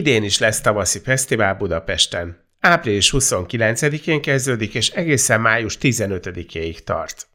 Idén is lesz tavaszi fesztivál Budapesten. Április 29-én kezdődik, és egészen május 15-éig tart.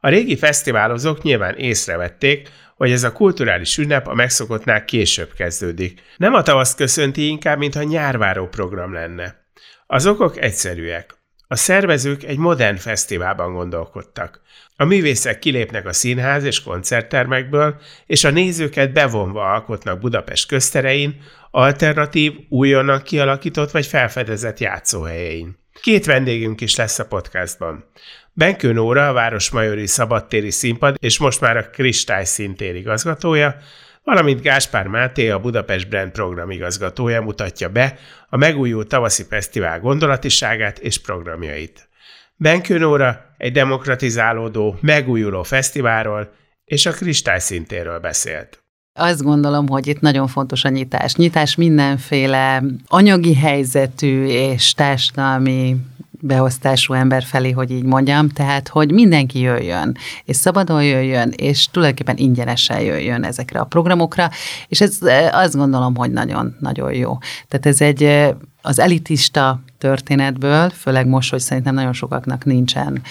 A régi fesztiválozók nyilván észrevették, hogy ez a kulturális ünnep a megszokottnál később kezdődik. Nem a tavasz köszönti inkább, mintha nyárváró program lenne. Az okok egyszerűek. A szervezők egy modern fesztiválban gondolkodtak. A művészek kilépnek a színház és koncerttermekből, és a nézőket bevonva alkotnak Budapest közterein, alternatív, újonnan kialakított vagy felfedezett játszóhelyein. Két vendégünk is lesz a podcastban. Benkő Nóra, a Városmajori Szabadtéri Színpad és most már a Kristály Színtér igazgatója, valamint Gáspár Máté, a Budapest Brand program igazgatója mutatja be a megújult tavaszi fesztivál gondolatiságát és programjait. Benkő Nóra egy demokratizálódó, megújuló fesztiválról és a Kristály Színtéről beszélt. Azt gondolom, hogy itt nagyon fontos a nyitás. Nyitás mindenféle anyagi helyzetű és társadalmi beosztású ember felé, hogy így mondjam, tehát, hogy mindenki jöjjön, és szabadon jöjjön, és tulajdonképpen ingyenesen jöjjön ezekre a programokra, és ez azt gondolom, hogy nagyon-nagyon jó. Tehát ez egy az elitista történetből, főleg most, hogy szerintem nagyon sokaknak nincsen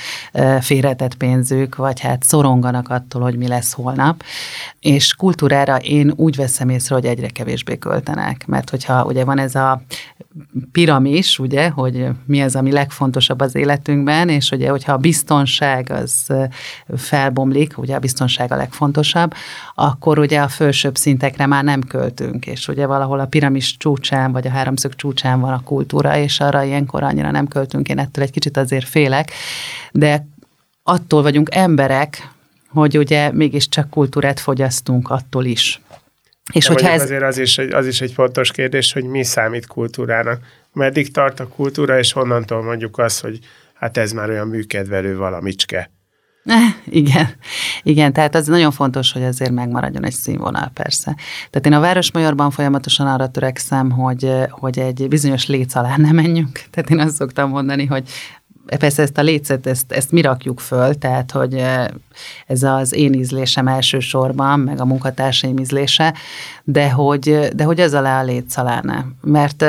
félretett pénzük, vagy hát szoronganak attól, hogy mi lesz holnap. És kultúrára én úgy veszem észre, hogy egyre kevésbé költenek, mert hogyha ugye van ez a piramis, ugye, hogy mi az, ami legfontosabb az életünkben, és ugye, hogyha a biztonság az felbomlik, ugye a biztonság a legfontosabb, akkor ugye a felsőbb szintekre már nem költünk, és ugye valahol a piramis csúcsán, vagy a háromszög csúcsán van a kultúra, és arra ilyenkor annyira nem költünk, én ettől egy kicsit azért félek, de attól vagyunk emberek, hogy ugye mégiscsak kultúrát fogyasztunk attól is. És hogyha ez... azért az is, egy, az is egy fontos kérdés, hogy mi számít kultúrának. Meddig tart a kultúra, és honnantól mondjuk azt, hogy hát ez már olyan műkedvelő valamicske. Igen, igen, tehát az nagyon fontos, hogy azért megmaradjon egy színvonal persze. Tehát én a Városmajorban folyamatosan arra törekszem, hogy, hogy egy bizonyos léc alá ne menjünk. Tehát én azt szoktam mondani, hogy persze ezt a lécet, ezt, ezt mi rakjuk föl, tehát hogy ez az én ízlésem elsősorban, meg a munkatársaim ízlése, de hogy, de hogy ez alá a léc alá ne. Mert,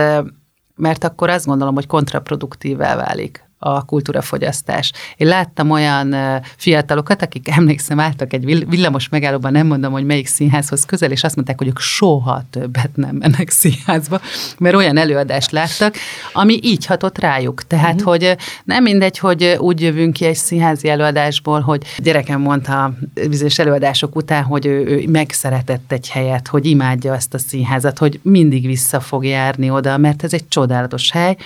mert akkor azt gondolom, hogy kontraproduktívvel válik a kultúrafogyasztás. Én láttam olyan fiatalokat, akik emlékszem álltak egy villamos megállóban, nem mondom, hogy melyik színházhoz közel, és azt mondták, hogy ők soha többet nem mennek színházba, mert olyan előadást láttak, ami így hatott rájuk. Tehát, uh-huh. hogy nem mindegy, hogy úgy jövünk ki egy színházi előadásból, hogy gyerekem mondta bizonyos előadások után, hogy ő, ő megszeretett egy helyet, hogy imádja azt a színházat, hogy mindig vissza fog járni oda, mert ez egy csodálatos hely,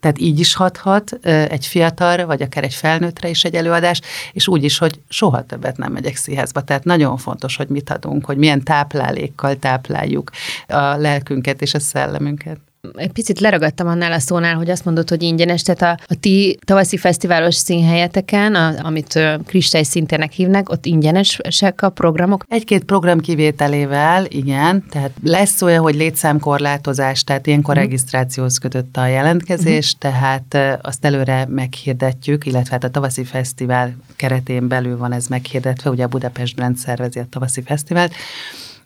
tehát így is hathat egy fiatalra, vagy akár egy felnőttre is egy előadás, és úgy is, hogy soha többet nem megyek színházba. Tehát nagyon fontos, hogy mit adunk, hogy milyen táplálékkal tápláljuk a lelkünket és a szellemünket egy picit leragadtam annál a szónál, hogy azt mondod, hogy ingyenes, tehát a, a ti tavaszi fesztiválos színhelyeteken, a, amit kristály szintének hívnak, ott ingyenesek a programok? Egy-két program kivételével, igen, tehát lesz olyan, hogy létszámkorlátozás, tehát ilyenkor uh-huh. regisztrációhoz kötött a jelentkezés, uh-huh. tehát azt előre meghirdetjük, illetve hát a tavaszi fesztivál keretén belül van ez meghirdetve, ugye a Budapest Brand szervezi a tavaszi fesztivált,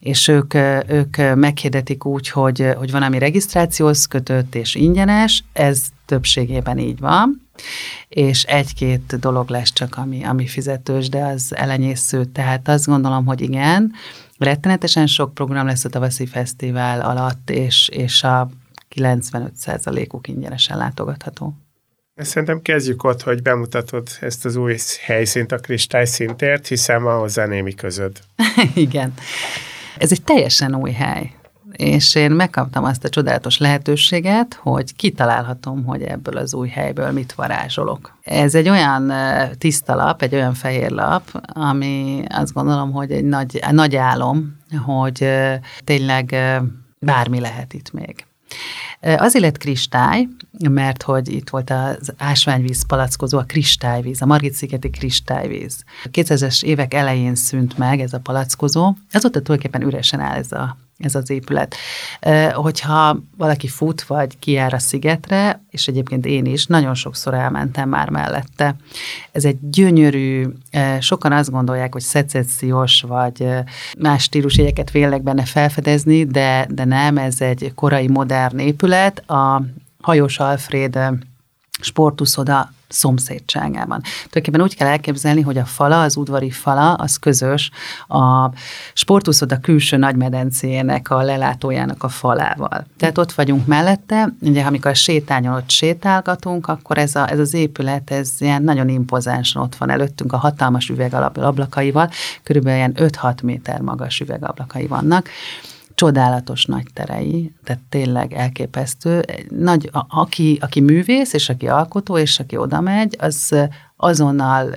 és ők, ők meghirdetik úgy, hogy, hogy van, ami regisztrációhoz kötött és ingyenes, ez többségében így van, és egy-két dolog lesz csak, ami, ami fizetős, de az elenyésző, tehát azt gondolom, hogy igen, rettenetesen sok program lesz a tavaszi fesztivál alatt, és, és a 95%-uk ingyenesen látogatható. Szerintem kezdjük ott, hogy bemutatod ezt az új helyszínt, a Kristály szintért, hiszen van hozzá némi közöd. Igen. Ez egy teljesen új hely, és én megkaptam azt a csodálatos lehetőséget, hogy kitalálhatom, hogy ebből az új helyből mit varázsolok. Ez egy olyan tiszta lap, egy olyan fehér lap, ami azt gondolom, hogy egy nagy, nagy álom, hogy tényleg bármi lehet itt még. Azért lett kristály, mert hogy itt volt az ásványvíz palackozó, a kristályvíz, a Margit-szigeti kristályvíz. A 2000-es évek elején szűnt meg ez a palackozó, azóta tulajdonképpen üresen áll ez a ez az épület. Hogyha valaki fut, vagy kijár a szigetre, és egyébként én is, nagyon sokszor elmentem már mellette. Ez egy gyönyörű, sokan azt gondolják, hogy szecessziós, vagy más stílusjegyeket vélek benne felfedezni, de, de nem, ez egy korai modern épület. A Hajós Alfred sportuszoda szomszédságában. Tulajdonképpen úgy kell elképzelni, hogy a fala, az udvari fala, az közös a sportuszoda külső nagymedencéjének a lelátójának a falával. Tehát ott vagyunk mellette, ugye amikor a sétányon ott sétálgatunk, akkor ez, a, ez az épület, ez ilyen nagyon impozánsan ott van előttünk a hatalmas üvegablakaival, körülbelül ilyen 5-6 méter magas üvegablakai vannak, csodálatos nagy terei, tehát tényleg elképesztő. Nagy, a, aki, aki művész, és aki alkotó, és aki oda megy, az azonnal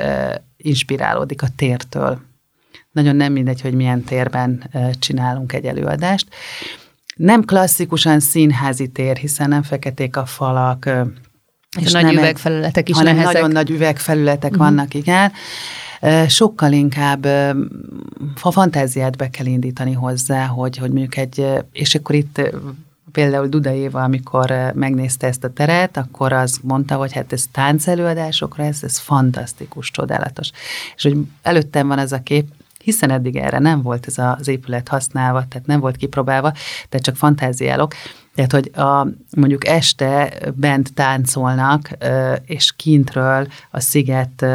inspirálódik a tértől. Nagyon nem mindegy, hogy milyen térben csinálunk egy előadást. Nem klasszikusan színházi tér, hiszen nem feketék a falak, uh, és nagy nem üvegfelületek is hanem nehezek. nagyon nagy üvegfelületek uh-huh. vannak, igen sokkal inkább a fantáziát be kell indítani hozzá, hogy, hogy mondjuk egy, és akkor itt például Duda Éva, amikor megnézte ezt a teret, akkor az mondta, hogy hát ez táncelőadásokra, ez, ez fantasztikus, csodálatos. És hogy előttem van ez a kép, hiszen eddig erre nem volt ez az épület használva, tehát nem volt kipróbálva, tehát csak fantáziálok, tehát, hogy a, mondjuk este bent táncolnak, és kintről a sziget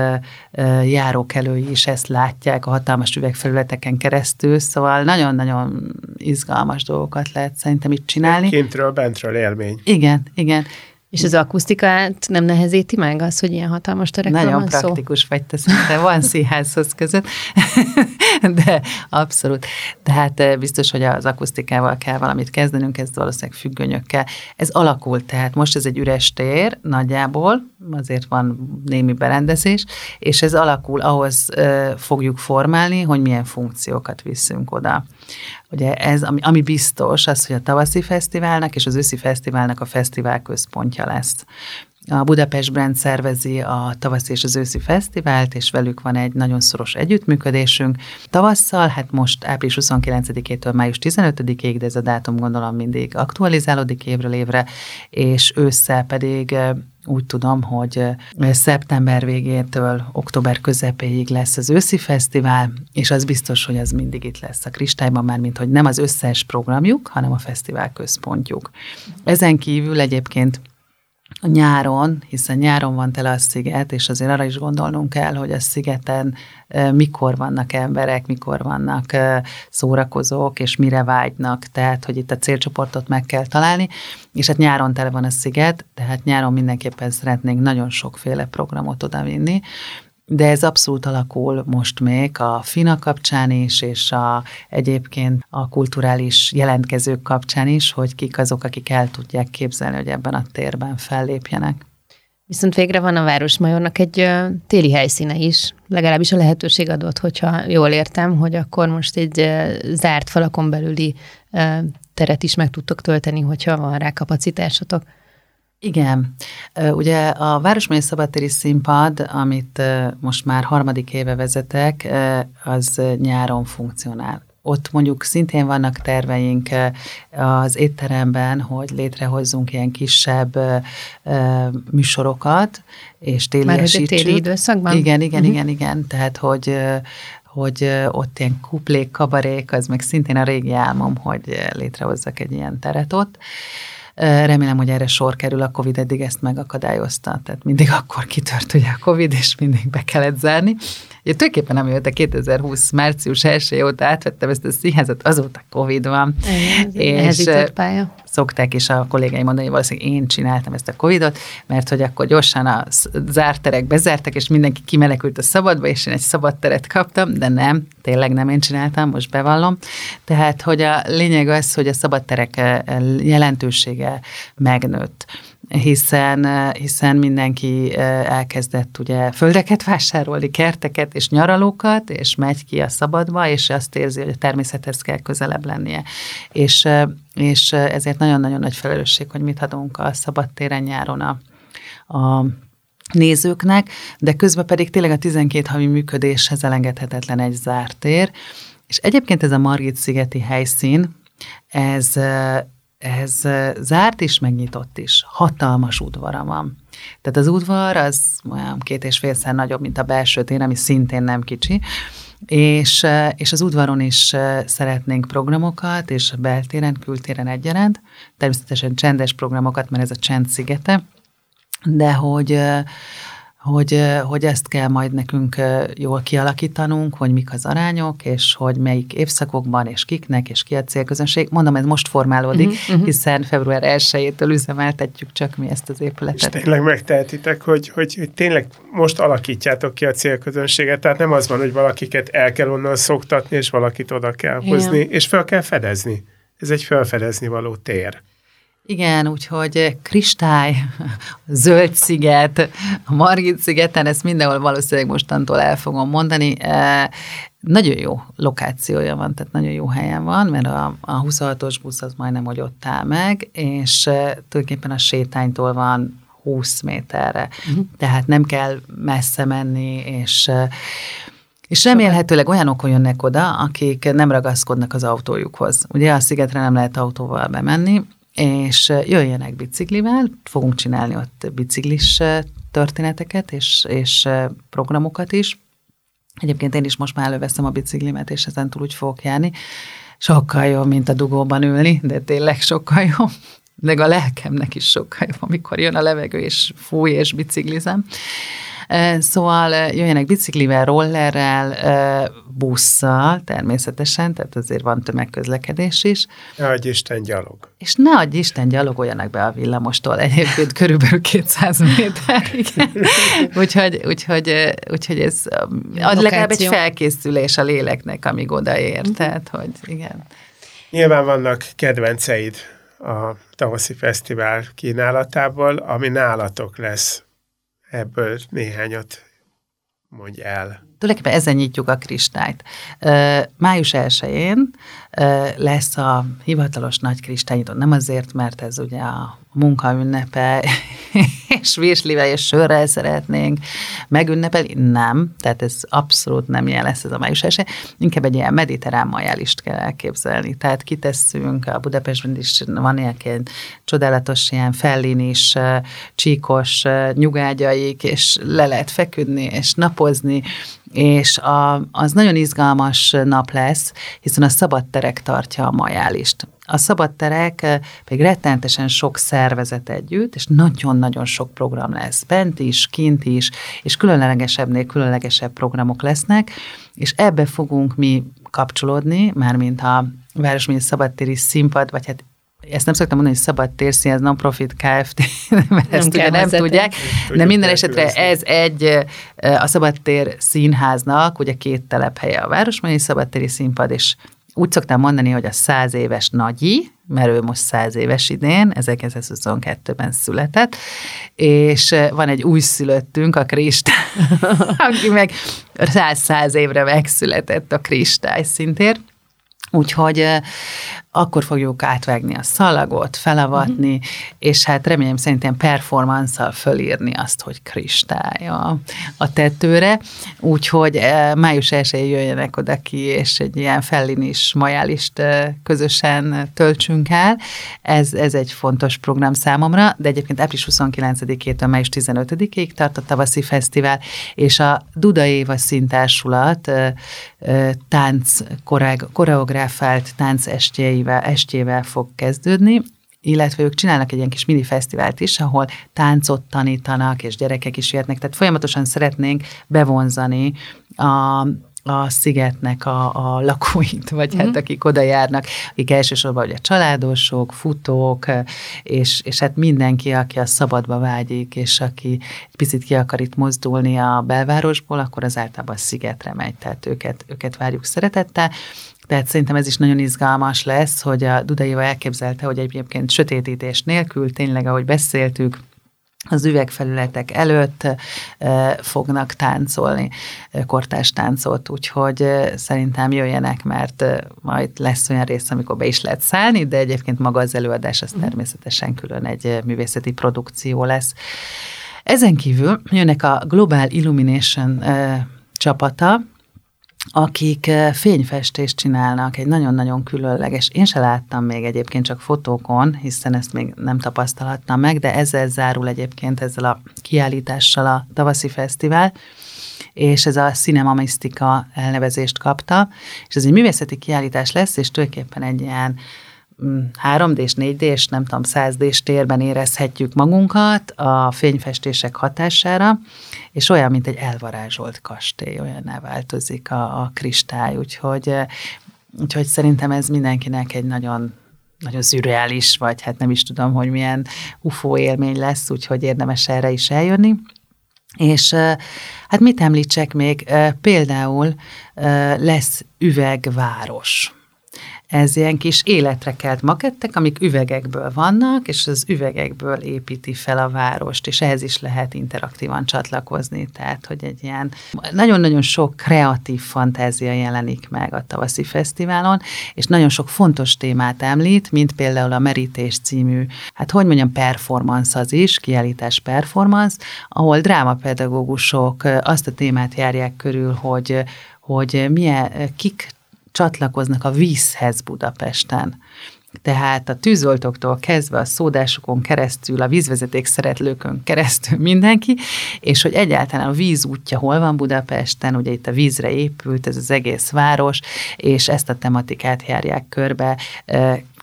járókelői is ezt látják a hatalmas üvegfelületeken keresztül, szóval nagyon-nagyon izgalmas dolgokat lehet szerintem itt csinálni. Kintről, bentről élmény. Igen, igen. És az akusztikát nem nehezíti meg az, hogy ilyen hatalmas terekről Nagyon van praktikus szó? vagy te szinte van színházhoz között, de abszolút. Tehát biztos, hogy az akusztikával kell valamit kezdenünk, ez valószínűleg függönyökkel. Ez alakult, tehát most ez egy üres tér nagyjából, azért van némi berendezés, és ez alakul, ahhoz fogjuk formálni, hogy milyen funkciókat viszünk oda. Ugye ez, ami, ami biztos, az, hogy a tavaszi fesztiválnak és az őszi fesztiválnak a fesztivál központja lesz. A Budapest Brand szervezi a tavaszi és az őszi fesztivált, és velük van egy nagyon szoros együttműködésünk. Tavasszal, hát most április 29-től május 15-ig, de ez a dátum gondolom mindig aktualizálódik évről évre, és ősszel pedig úgy tudom, hogy szeptember végétől október közepéig lesz az őszi fesztivál, és az biztos, hogy az mindig itt lesz a kristályban, már mint hogy nem az összes programjuk, hanem a fesztivál központjuk. Ezen kívül egyébként a nyáron, hiszen nyáron van tele a sziget, és azért arra is gondolnunk kell, hogy a szigeten mikor vannak emberek, mikor vannak szórakozók, és mire vágynak, tehát, hogy itt a célcsoportot meg kell találni, és hát nyáron tele van a sziget, tehát nyáron mindenképpen szeretnénk nagyon sokféle programot odavinni, de ez abszolút alakul most még a FINA kapcsán is, és a, egyébként a kulturális jelentkezők kapcsán is, hogy kik azok, akik el tudják képzelni, hogy ebben a térben fellépjenek. Viszont végre van a Városmajornak egy téli helyszíne is, legalábbis a lehetőség adott, hogyha jól értem, hogy akkor most egy zárt falakon belüli teret is meg tudtok tölteni, hogyha van rá kapacitásotok. Igen. Ugye a Városmai Szabadtéri Színpad, amit most már harmadik éve vezetek, az nyáron funkcionál. Ott mondjuk szintén vannak terveink az étteremben, hogy létrehozzunk ilyen kisebb műsorokat, és téli Már téli időszakban? Igen, igen, uh-huh. igen, igen. Tehát, hogy hogy ott ilyen kuplék, kabarék, az meg szintén a régi álmom, hogy létrehozzak egy ilyen teret ott. Remélem, hogy erre sor kerül, a Covid eddig ezt megakadályozta, tehát mindig akkor kitört ugye a Covid, és mindig be kellett zárni. Ugye tulajdonképpen amióta 2020 március 1 óta átvettem ezt a színházat, azóta Covid van. Igen, és pálya. szokták is a kollégáim mondani, hogy valószínűleg én csináltam ezt a Covidot, mert hogy akkor gyorsan a zárt terek bezártak, és mindenki kimenekült a szabadba, és én egy szabad teret kaptam, de nem, tényleg nem én csináltam, most bevallom. Tehát, hogy a lényeg az, hogy a szabad terek jelentősége megnőtt hiszen, hiszen mindenki elkezdett ugye földeket vásárolni, kerteket és nyaralókat, és megy ki a szabadba, és azt érzi, hogy a természethez kell közelebb lennie. És, és ezért nagyon-nagyon nagy felelősség, hogy mit adunk a szabadtéren nyáron a, a nézőknek, de közben pedig tényleg a 12 havi működéshez elengedhetetlen egy zárt tér, és egyébként ez a Margit-szigeti helyszín, ez, ez zárt is, megnyitott is. Hatalmas udvara van. Tehát az udvar az olyan két és félszer nagyobb, mint a belső tér, ami szintén nem kicsi, és, és az udvaron is szeretnénk programokat, és beltéren, kültéren egyaránt, természetesen csendes programokat, mert ez a csend szigete, de hogy, hogy, hogy ezt kell majd nekünk jól kialakítanunk, hogy mik az arányok, és hogy melyik évszakokban, és kiknek, és ki a célközönség. Mondom, ez most formálódik, uh-huh, hiszen február 1-től üzemeltetjük csak mi ezt az épületet. És tényleg megtehetitek, hogy, hogy, hogy tényleg most alakítjátok ki a célközönséget, tehát nem az van, hogy valakiket el kell onnan szoktatni, és valakit oda kell hozni, Igen. és fel kell fedezni. Ez egy felfedezni való tér. Igen, úgyhogy kristály, zöld sziget, a Margit szigeten, ezt mindenhol valószínűleg mostantól el fogom mondani. E, nagyon jó lokációja van, tehát nagyon jó helyen van, mert a, a 26-os busz az majdnem, hogy ott áll meg, és e, tulajdonképpen a sétánytól van 20 méterre. Uh-huh. Tehát nem kell messze menni, és e, és remélhetőleg olyanok jönnek oda, akik nem ragaszkodnak az autójukhoz. Ugye a szigetre nem lehet autóval bemenni, és jöjjenek biciklivel, fogunk csinálni ott biciklis történeteket és, és programokat is. Egyébként én is most már előveszem a biciklimet, és ezen túl úgy fogok járni. Sokkal jobb, mint a dugóban ülni, de tényleg sokkal jobb. De a lelkemnek is sokkal jobb, amikor jön a levegő, és fúj, és biciklizem. Szóval jöjjenek biciklivel, rollerrel, busszal természetesen, tehát azért van tömegközlekedés is. Ne adj Isten gyalog. És ne adj Isten gyalogoljanak be a villamostól egyébként körülbelül 200 méter. Úgyhogy, úgyhogy, úgyhogy ez ad legalább egy felkészülés a léleknek, amíg odaér. Mm. Tehát, hogy igen. Nyilván vannak kedvenceid a tavaszi fesztivál kínálatából, ami nálatok lesz ebből néhányat mondj el. Tulajdonképpen ezen nyitjuk a kristályt. Május 1-én lesz a hivatalos nagy kristálynyitó. Nem azért, mert ez ugye a munka ünnepe, és virslivel és sörrel szeretnénk megünnepelni. Nem, tehát ez abszolút nem ilyen lesz ez a május esély. Inkább egy ilyen mediterrán majálist kell elképzelni. Tehát kitesszünk, a Budapestben is van ilyen csodálatos ilyen fellinis, csíkos nyugágyaik, és le lehet feküdni, és napozni, és a, az nagyon izgalmas nap lesz, hiszen a szabadterek tartja a majálist. A szabadterek eh, pedig rettenetesen sok szervezet együtt, és nagyon-nagyon sok program lesz. Bent is, kint is, és különlegesebbnél különlegesebb programok lesznek, és ebbe fogunk mi kapcsolódni, mármint a Városmegye Szabadtéri Színpad, vagy hát ezt nem szoktam mondani, hogy szabad térszín, ez non-profit Kft., mert ezt ugye nem tudják, de minden esetre ez egy eh, a szabadtér színháznak, ugye két telephelye a Városmegye Szabadtéri Színpad, és úgy szoktam mondani, hogy a száz éves nagyi, mert ő most száz éves idén, 1922-ben született, és eh, van egy újszülöttünk, a Kristály, aki meg száz-száz évre megszületett a Kristály szintén. Úgyhogy eh, akkor fogjuk átvágni a szalagot, felavatni, uh-huh. és hát remélem szerintem performanszal fölírni azt, hogy kristály a, a tetőre. Úgyhogy eh, május 1 jöjjenek oda ki, és egy ilyen fellinis majálist eh, közösen töltsünk el. Ez, ez egy fontos program számomra, de egyébként április 29-től május 15-ig tart a tavaszi fesztivál, és a Duda Éva szintársulat tánc, koreográfált tánc estjei estével, estével fog kezdődni, illetve ők csinálnak egy ilyen kis mini fesztivált is, ahol táncot tanítanak, és gyerekek is jöhetnek, tehát folyamatosan szeretnénk bevonzani a, a szigetnek a, a lakóit, vagy mm-hmm. hát mhm. akik oda járnak, akik elsősorban ugye családosok, futók, és, és hát mindenki, aki a szabadba vágyik, és aki egy picit ki akar itt mozdulni a belvárosból, akkor az általában a szigetre megy, tehát őket, őket várjuk szeretettel. Tehát szerintem ez is nagyon izgalmas lesz, hogy a Dudaiva elképzelte, hogy egyébként sötétítés nélkül, tényleg, ahogy beszéltük, az üvegfelületek előtt fognak táncolni, kortás táncot, úgyhogy szerintem jöjjenek, mert majd lesz olyan rész, amikor be is lehet szállni, de egyébként maga az előadás az természetesen külön egy művészeti produkció lesz. Ezen kívül jönnek a Global Illumination csapata, akik fényfestést csinálnak, egy nagyon-nagyon különleges, én se láttam még egyébként csak fotókon, hiszen ezt még nem tapasztalhattam meg, de ezzel zárul egyébként ezzel a kiállítással a tavaszi fesztivál, és ez a Cinema Mystica elnevezést kapta, és ez egy művészeti kiállítás lesz, és tulajdonképpen egy ilyen 3D-s, 4D-s, nem tudom, 100D-s térben érezhetjük magunkat a fényfestések hatására, és olyan, mint egy elvarázsolt kastély, olyan változik a, a kristály, úgyhogy, úgyhogy szerintem ez mindenkinek egy nagyon nagyon szürreális, vagy hát nem is tudom, hogy milyen UFO élmény lesz, úgyhogy érdemes erre is eljönni. És hát mit említsek még? Például lesz üvegváros ez ilyen kis életre kelt makettek, amik üvegekből vannak, és az üvegekből építi fel a várost, és ehhez is lehet interaktívan csatlakozni, tehát hogy egy ilyen nagyon-nagyon sok kreatív fantázia jelenik meg a tavaszi fesztiválon, és nagyon sok fontos témát említ, mint például a Merítés című, hát hogy mondjam, performance az is, kiállítás performance, ahol drámapedagógusok azt a témát járják körül, hogy hogy milyen, kik csatlakoznak a vízhez Budapesten. Tehát a tűzoltóktól kezdve a szódásokon keresztül, a vízvezeték szeretlőkön keresztül mindenki, és hogy egyáltalán a víz útja hol van Budapesten, ugye itt a vízre épült ez az egész város, és ezt a tematikát járják körbe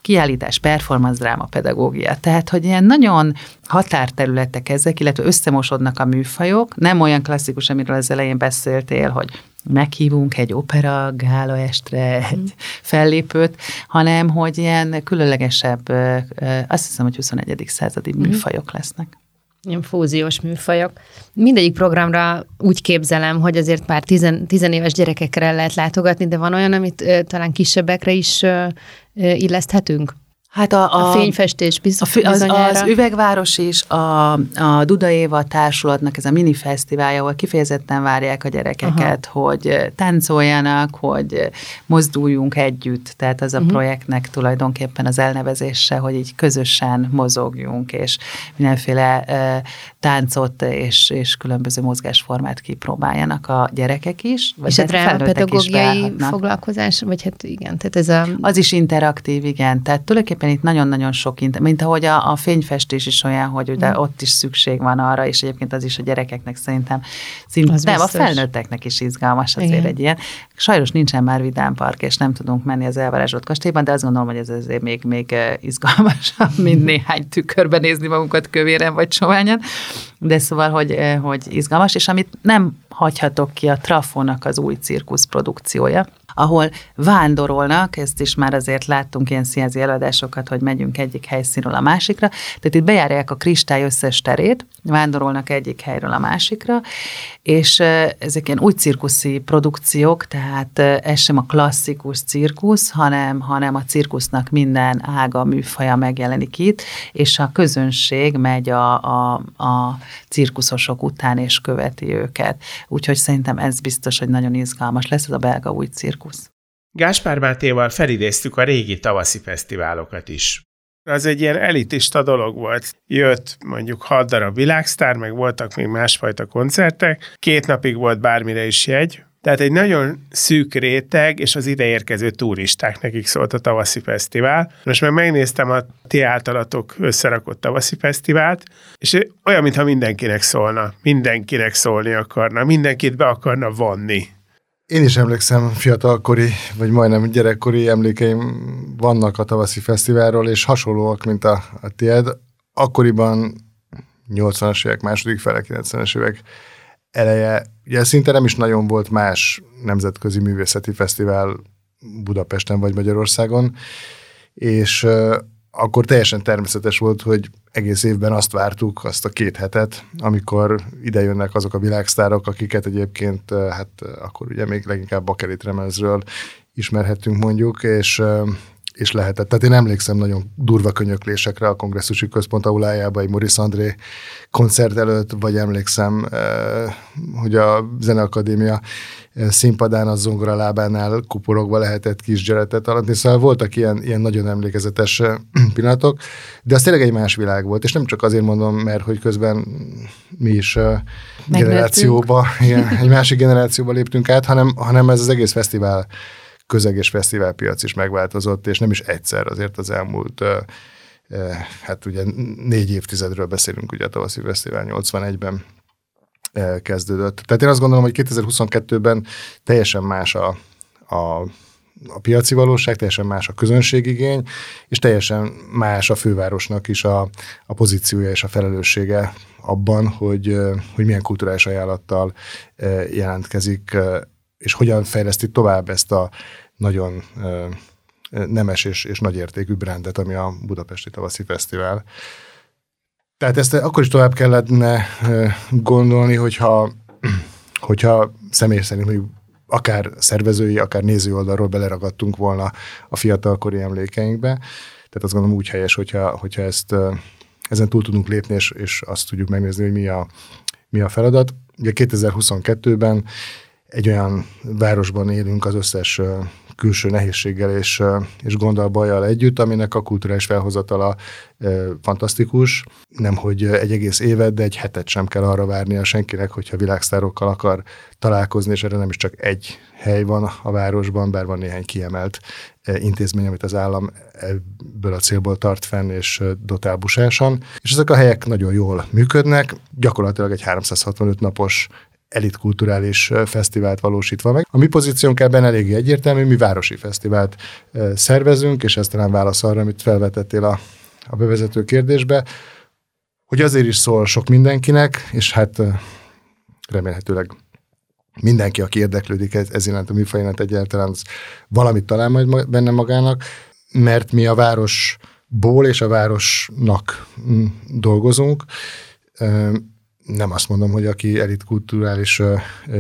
kiállítás, performance, dráma, pedagógia. Tehát, hogy ilyen nagyon határterületek ezek, illetve összemosodnak a műfajok, nem olyan klasszikus, amiről az elején beszéltél, hogy meghívunk egy opera, gála estre, egy mm. fellépőt, hanem hogy ilyen különlegesebb, azt hiszem, hogy 21. századi mm. műfajok lesznek ilyen fúziós műfajok. Mindegyik programra úgy képzelem, hogy azért pár tizen, tizenéves gyerekekre lehet látogatni, de van olyan, amit ö, talán kisebbekre is ö, illeszthetünk? Hát a, a, a fényfestés bizony, a, az, az Üvegváros is, a, a Duda Éva társulatnak ez a mini fesztiválja, ahol kifejezetten várják a gyerekeket, Aha. hogy táncoljanak, hogy mozduljunk együtt. Tehát az a uh-huh. projektnek tulajdonképpen az elnevezése, hogy így közösen mozogjunk, és mindenféle uh, táncot és, és különböző mozgásformát kipróbáljanak a gyerekek is. Vagy és hát a pedagógiai foglalkozás, vagy hát igen, tehát ez a... Az is interaktív, igen. Tehát tulajdonképpen tulajdonképpen itt nagyon-nagyon sok, mint ahogy a, a fényfestés is olyan, hogy ugye mm. ott is szükség van arra, és egyébként az is a gyerekeknek szerintem, szint, az nem, biztos. a felnőtteknek is izgalmas azért Igen. egy ilyen. Sajnos nincsen már vidámpark, és nem tudunk menni az elvarázsolt kastélyban, de azt gondolom, hogy ez azért még, még izgalmasabb, mint néhány tükörben nézni magunkat kövéren vagy soványan. De szóval, hogy, hogy izgalmas, és amit nem hagyhatok ki a Trafónak az új cirkusz produkciója, ahol vándorolnak, ezt is már azért láttunk ilyen színházi előadásokat, hogy megyünk egyik helyszínről a másikra, tehát itt bejárják a kristály összes terét, vándorolnak egyik helyről a másikra, és ezek ilyen új cirkuszi produkciók, tehát ez sem a klasszikus cirkusz, hanem, hanem a cirkusznak minden ága, műfaja megjelenik itt, és a közönség megy a, a, a cirkuszosok után és követi őket. Úgyhogy szerintem ez biztos, hogy nagyon izgalmas lesz, ez a belga új cirkusz. Gáspár Mátéval felidéztük a régi tavaszi fesztiválokat is. Az egy ilyen elitista dolog volt. Jött mondjuk hat darab világsztár, meg voltak még másfajta koncertek. Két napig volt bármire is jegy, tehát egy nagyon szűk réteg, és az ideérkező turisták nekik szólt a tavaszi fesztivál. Most meg megnéztem a ti általatok összerakott tavaszi fesztivált, és olyan, mintha mindenkinek szólna, mindenkinek szólni akarna, mindenkit be akarna vonni. Én is emlékszem fiatalkori, vagy majdnem gyerekkori emlékeim vannak a tavaszi fesztiválról, és hasonlóak, mint a, a tied. Akkoriban 80-as évek, második fele, 90-es évek eleje, ugye szinte nem is nagyon volt más nemzetközi művészeti fesztivál Budapesten vagy Magyarországon, és akkor teljesen természetes volt, hogy egész évben azt vártuk, azt a két hetet, amikor ide jönnek azok a világsztárok, akiket egyébként, hát akkor ugye még leginkább bakelit remezről ismerhettünk mondjuk, és és lehetett. Tehát én emlékszem nagyon durva könyöklésekre a kongresszusi központ aulájába, egy Maurice André koncert előtt, vagy emlékszem, hogy a Zeneakadémia színpadán a zongora lábánál kuporogva lehetett kis gyeretet alatni, szóval voltak ilyen, ilyen nagyon emlékezetes pillanatok, de az tényleg egy más világ volt, és nem csak azért mondom, mert hogy közben mi is generációba, igen, egy másik generációba léptünk át, hanem, hanem ez az egész fesztivál közeg és fesztiválpiac is megváltozott, és nem is egyszer azért az elmúlt hát ugye négy évtizedről beszélünk, ugye a tavaszi fesztivál 81-ben kezdődött. Tehát én azt gondolom, hogy 2022-ben teljesen más a, a, a piaci valóság, teljesen más a közönségigény, és teljesen más a fővárosnak is a, a pozíciója és a felelőssége abban, hogy, hogy milyen kulturális ajánlattal jelentkezik és hogyan fejleszti tovább ezt a nagyon nemes és, és nagyértékű brandet, ami a Budapesti Tavaszi Fesztivál. Tehát ezt akkor is tovább kellene gondolni, hogyha, hogyha személy szerint hogy akár szervezői, akár néző oldalról beleragadtunk volna a fiatalkori emlékeinkbe. Tehát azt gondolom úgy helyes, hogyha, hogyha ezt ezen túl tudunk lépni, és, és azt tudjuk megnézni, hogy mi a, mi a feladat. Ugye 2022-ben egy olyan városban élünk az összes külső nehézséggel és, és gondol bajjal együtt, aminek a kulturális felhozatala fantasztikus. Nem, hogy egy egész évet, de egy hetet sem kell arra várnia senkinek, hogyha világsztárokkal akar találkozni, és erre nem is csak egy hely van a városban, bár van néhány kiemelt intézmény, amit az állam ebből a célból tart fenn és dotál. És ezek a helyek nagyon jól működnek, gyakorlatilag egy 365 napos elitkulturális fesztivált valósítva meg. A mi pozíciónk ebben eléggé egyértelmű, mi városi fesztivált szervezünk, és ez talán válasz arra, amit felvetettél a, a bevezető kérdésbe, hogy azért is szól sok mindenkinek, és hát remélhetőleg mindenki, aki érdeklődik ez, ez iránt a műfaj iránt egyáltalán, az valamit talál majd benne magának, mert mi a városból és a városnak mm, dolgozunk, nem azt mondom, hogy aki elit kulturális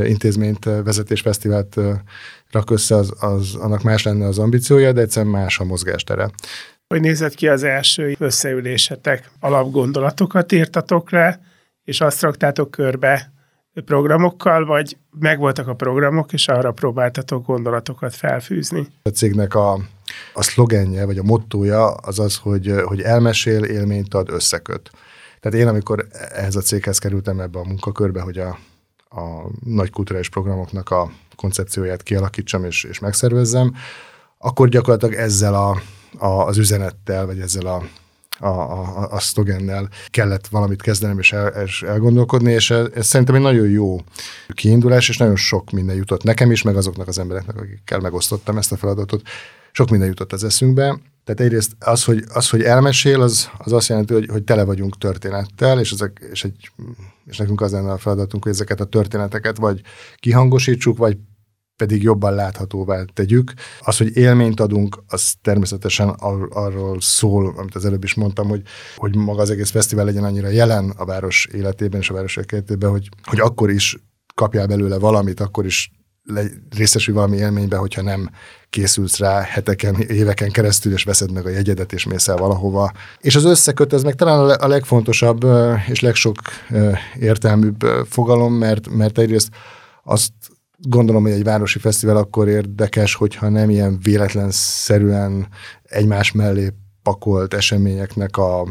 intézményt, vezetés, fesztivált rak össze, az, az, annak más lenne az ambíciója, de egyszerűen más a mozgástere. Hogy nézett ki az első összeülésetek? Alapgondolatokat írtatok le, és azt raktátok körbe programokkal, vagy megvoltak a programok, és arra próbáltatok gondolatokat felfűzni? A cégnek a, a szlogenje, vagy a mottója az az, hogy, hogy elmesél, élményt ad, összeköt. Tehát én, amikor ehhez a céghez kerültem ebbe a munkakörbe, hogy a, a nagy kulturális programoknak a koncepcióját kialakítsam és, és megszervezzem, akkor gyakorlatilag ezzel a, a, az üzenettel, vagy ezzel a, a, a, a szlogennel kellett valamit kezdenem és, el, és elgondolkodni, és ez, ez szerintem egy nagyon jó kiindulás, és nagyon sok minden jutott nekem is, meg azoknak az embereknek, akikkel megosztottam ezt a feladatot. Sok minden jutott az eszünkbe, tehát egyrészt az, hogy, az, hogy elmesél, az, az azt jelenti, hogy, hogy tele vagyunk történettel, és, ezek, és, egy, és nekünk az lenne a feladatunk, hogy ezeket a történeteket vagy kihangosítsuk, vagy pedig jobban láthatóvá tegyük. Az, hogy élményt adunk, az természetesen ar- arról szól, amit az előbb is mondtam, hogy, hogy maga az egész fesztivál legyen annyira jelen a város életében és a város életében, hogy, hogy akkor is kapjál belőle valamit, akkor is részesülj valami élménybe, hogyha nem készülsz rá heteken, éveken keresztül, és veszed meg a jegyedet, és mész el valahova. És az összeköt, ez meg talán a legfontosabb és legsok értelműbb fogalom, mert, mert egyrészt azt gondolom, hogy egy városi fesztivál akkor érdekes, hogyha nem ilyen véletlenszerűen egymás mellé pakolt eseményeknek a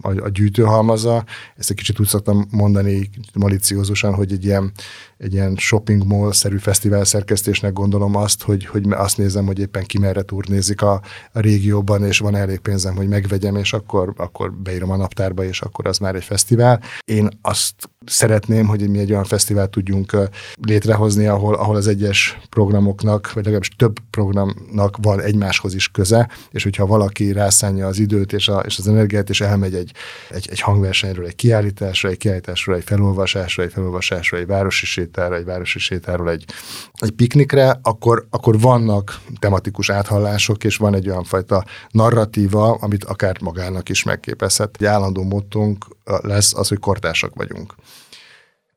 a, a gyűjtőhalmaza. Ezt egy kicsit úgy szoktam mondani maliciózusan, hogy egy ilyen, egy ilyen shopping mall-szerű fesztivál szerkesztésnek gondolom azt, hogy, hogy azt nézem, hogy éppen ki merre turnézik a, a régióban, és van elég pénzem, hogy megvegyem, és akkor, akkor beírom a naptárba, és akkor az már egy fesztivál. Én azt szeretném, hogy mi egy olyan fesztivált tudjunk létrehozni, ahol, ahol az egyes programoknak, vagy legalábbis több programnak van egymáshoz is köze, és hogyha valaki rászánja az időt és, a, és az energiát, és elmegy egy, egy, egy hangversenyről, egy kiállításra, egy kiállításról, egy felolvasásra, egy felolvasásra, egy városi sétára, egy városi sétáról, egy, egy piknikre, akkor, akkor vannak tematikus áthallások, és van egy olyan fajta narratíva, amit akár magának is megképezhet. Egy állandó mottónk lesz az, hogy kortársak vagyunk.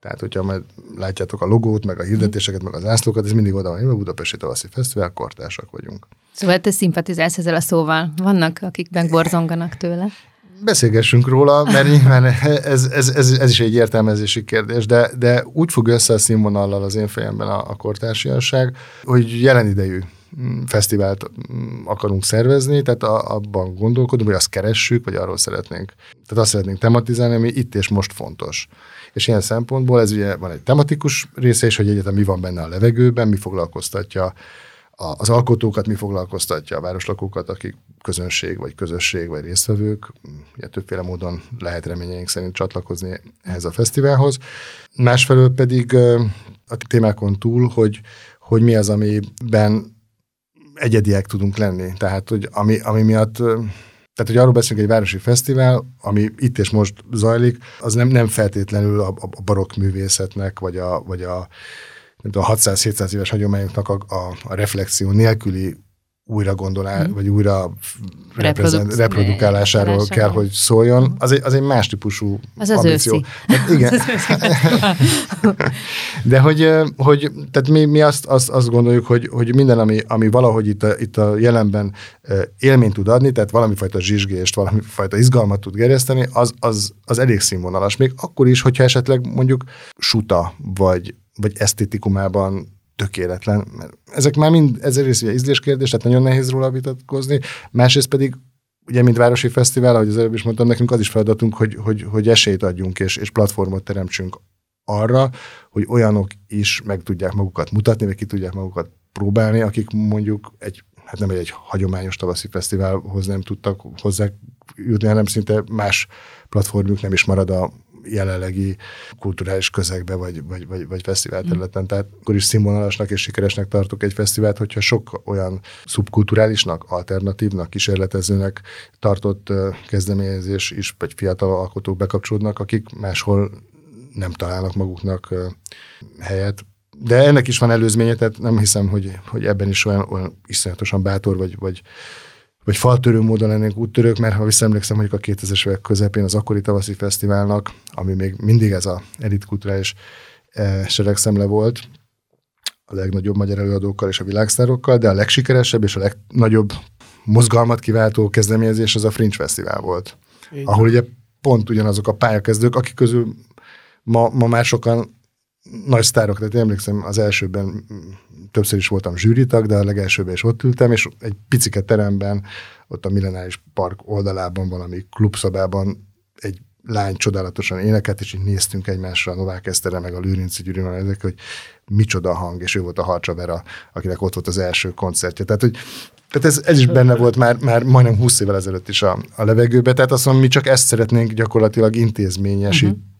Tehát, hogyha majd látjátok a logót, meg a hirdetéseket, meg az ászlókat, ez mindig oda van, a Budapesti Tavaszi Fesztivál, kortársak vagyunk. Szóval te szimpatizálsz ezzel a szóval. Vannak, akik megborzonganak tőle. Beszélgessünk róla, mert nyilván ez, ez, ez, ez is egy értelmezési kérdés, de, de úgy fog össze a színvonallal az én fejemben a, a kortársiasság, hogy jelen idejű fesztivált mm, akarunk szervezni, tehát abban gondolkodunk, hogy azt keressük, vagy arról szeretnénk. Tehát azt szeretnénk tematizálni, ami itt és most fontos. És ilyen szempontból ez ugye van egy tematikus része is, hogy egyetem mi van benne a levegőben, mi foglalkoztatja az alkotókat, mi foglalkoztatja a városlakókat, akik közönség, vagy közösség, vagy résztvevők. Ugye többféle módon lehet reményeink szerint csatlakozni ehhez a fesztiválhoz. Másfelől pedig a témákon túl, hogy, hogy mi az, amiben egyediek tudunk lenni. Tehát, hogy ami, ami miatt tehát, hogy arról beszélünk, egy városi fesztivál, ami itt és most zajlik, az nem, nem feltétlenül a, a barokk művészetnek, vagy a, vagy a, a 600-700 éves hagyományoknak a, a, a reflexió nélküli újra gondolás, mm. vagy újra Reproduc- reprodukálásáról kell, hogy szóljon, az egy, az egy más típusú az az ambíció. Hát igen. De hogy, hogy tehát mi, mi azt, azt, azt gondoljuk, hogy, hogy minden, ami, ami valahogy itt a, itt a jelenben élményt tud adni, tehát valami fajta zsizsgést, valami fajta izgalmat tud gerjeszteni, az, az, az elég színvonalas. Még akkor is, hogyha esetleg mondjuk suta, vagy, vagy esztétikumában tökéletlen. Mert ezek már mind, ez egyrészt ugye ízléskérdés, tehát nagyon nehéz róla vitatkozni, másrészt pedig ugye, mint Városi Fesztivál, ahogy az előbb is mondtam, nekünk az is feladatunk, hogy, hogy, hogy esélyt adjunk és, és platformot teremtsünk arra, hogy olyanok is meg tudják magukat mutatni, vagy ki tudják magukat próbálni, akik mondjuk egy, hát nem egy, egy hagyományos tavaszi fesztiválhoz nem tudtak hozzá jutni, hanem szinte más platformjuk nem is marad a jelenlegi kulturális közegbe, vagy, vagy, vagy, vagy fesztivál területen. Tehát akkor is színvonalasnak és sikeresnek tartok egy fesztivált, hogyha sok olyan szubkulturálisnak, alternatívnak, kísérletezőnek tartott kezdeményezés is, vagy fiatal alkotók bekapcsolódnak, akik máshol nem találnak maguknak helyet. De ennek is van előzménye, tehát nem hiszem, hogy, hogy ebben is olyan, olyan iszonyatosan bátor vagy, vagy vagy faltörő módon lennénk úttörők, mert ha visszaemlékszem, hogy a 2000-es évek közepén az akkori tavaszi fesztiválnak, ami még mindig ez a elitkulturális eh, seregszemle volt, a legnagyobb magyar előadókkal és a világsztárokkal, de a legsikeresebb és a legnagyobb mozgalmat kiváltó kezdeményezés az a Fringe Fesztivál volt. Igen. Ahol ugye pont ugyanazok a pályakezdők, akik közül ma, ma már sokan nagy sztárok, tehát emlékszem az elsőben többször is voltam zsűritag, de a legelsőben is ott ültem, és egy picike teremben, ott a Millenáris Park oldalában valami klubszobában egy lány csodálatosan énekelt, és így néztünk egymásra, a Novák Esztere, meg a Lőrinci Gyuri, ezek, hogy micsoda hang, és ő volt a Harcsa Vera, akinek ott volt az első koncertje. Tehát, hogy tehát ez, ez is benne volt már, már majdnem 20 évvel ezelőtt is a, a levegőbe, tehát azt mondom, mi csak ezt szeretnénk gyakorlatilag intézményesíteni, uh-huh.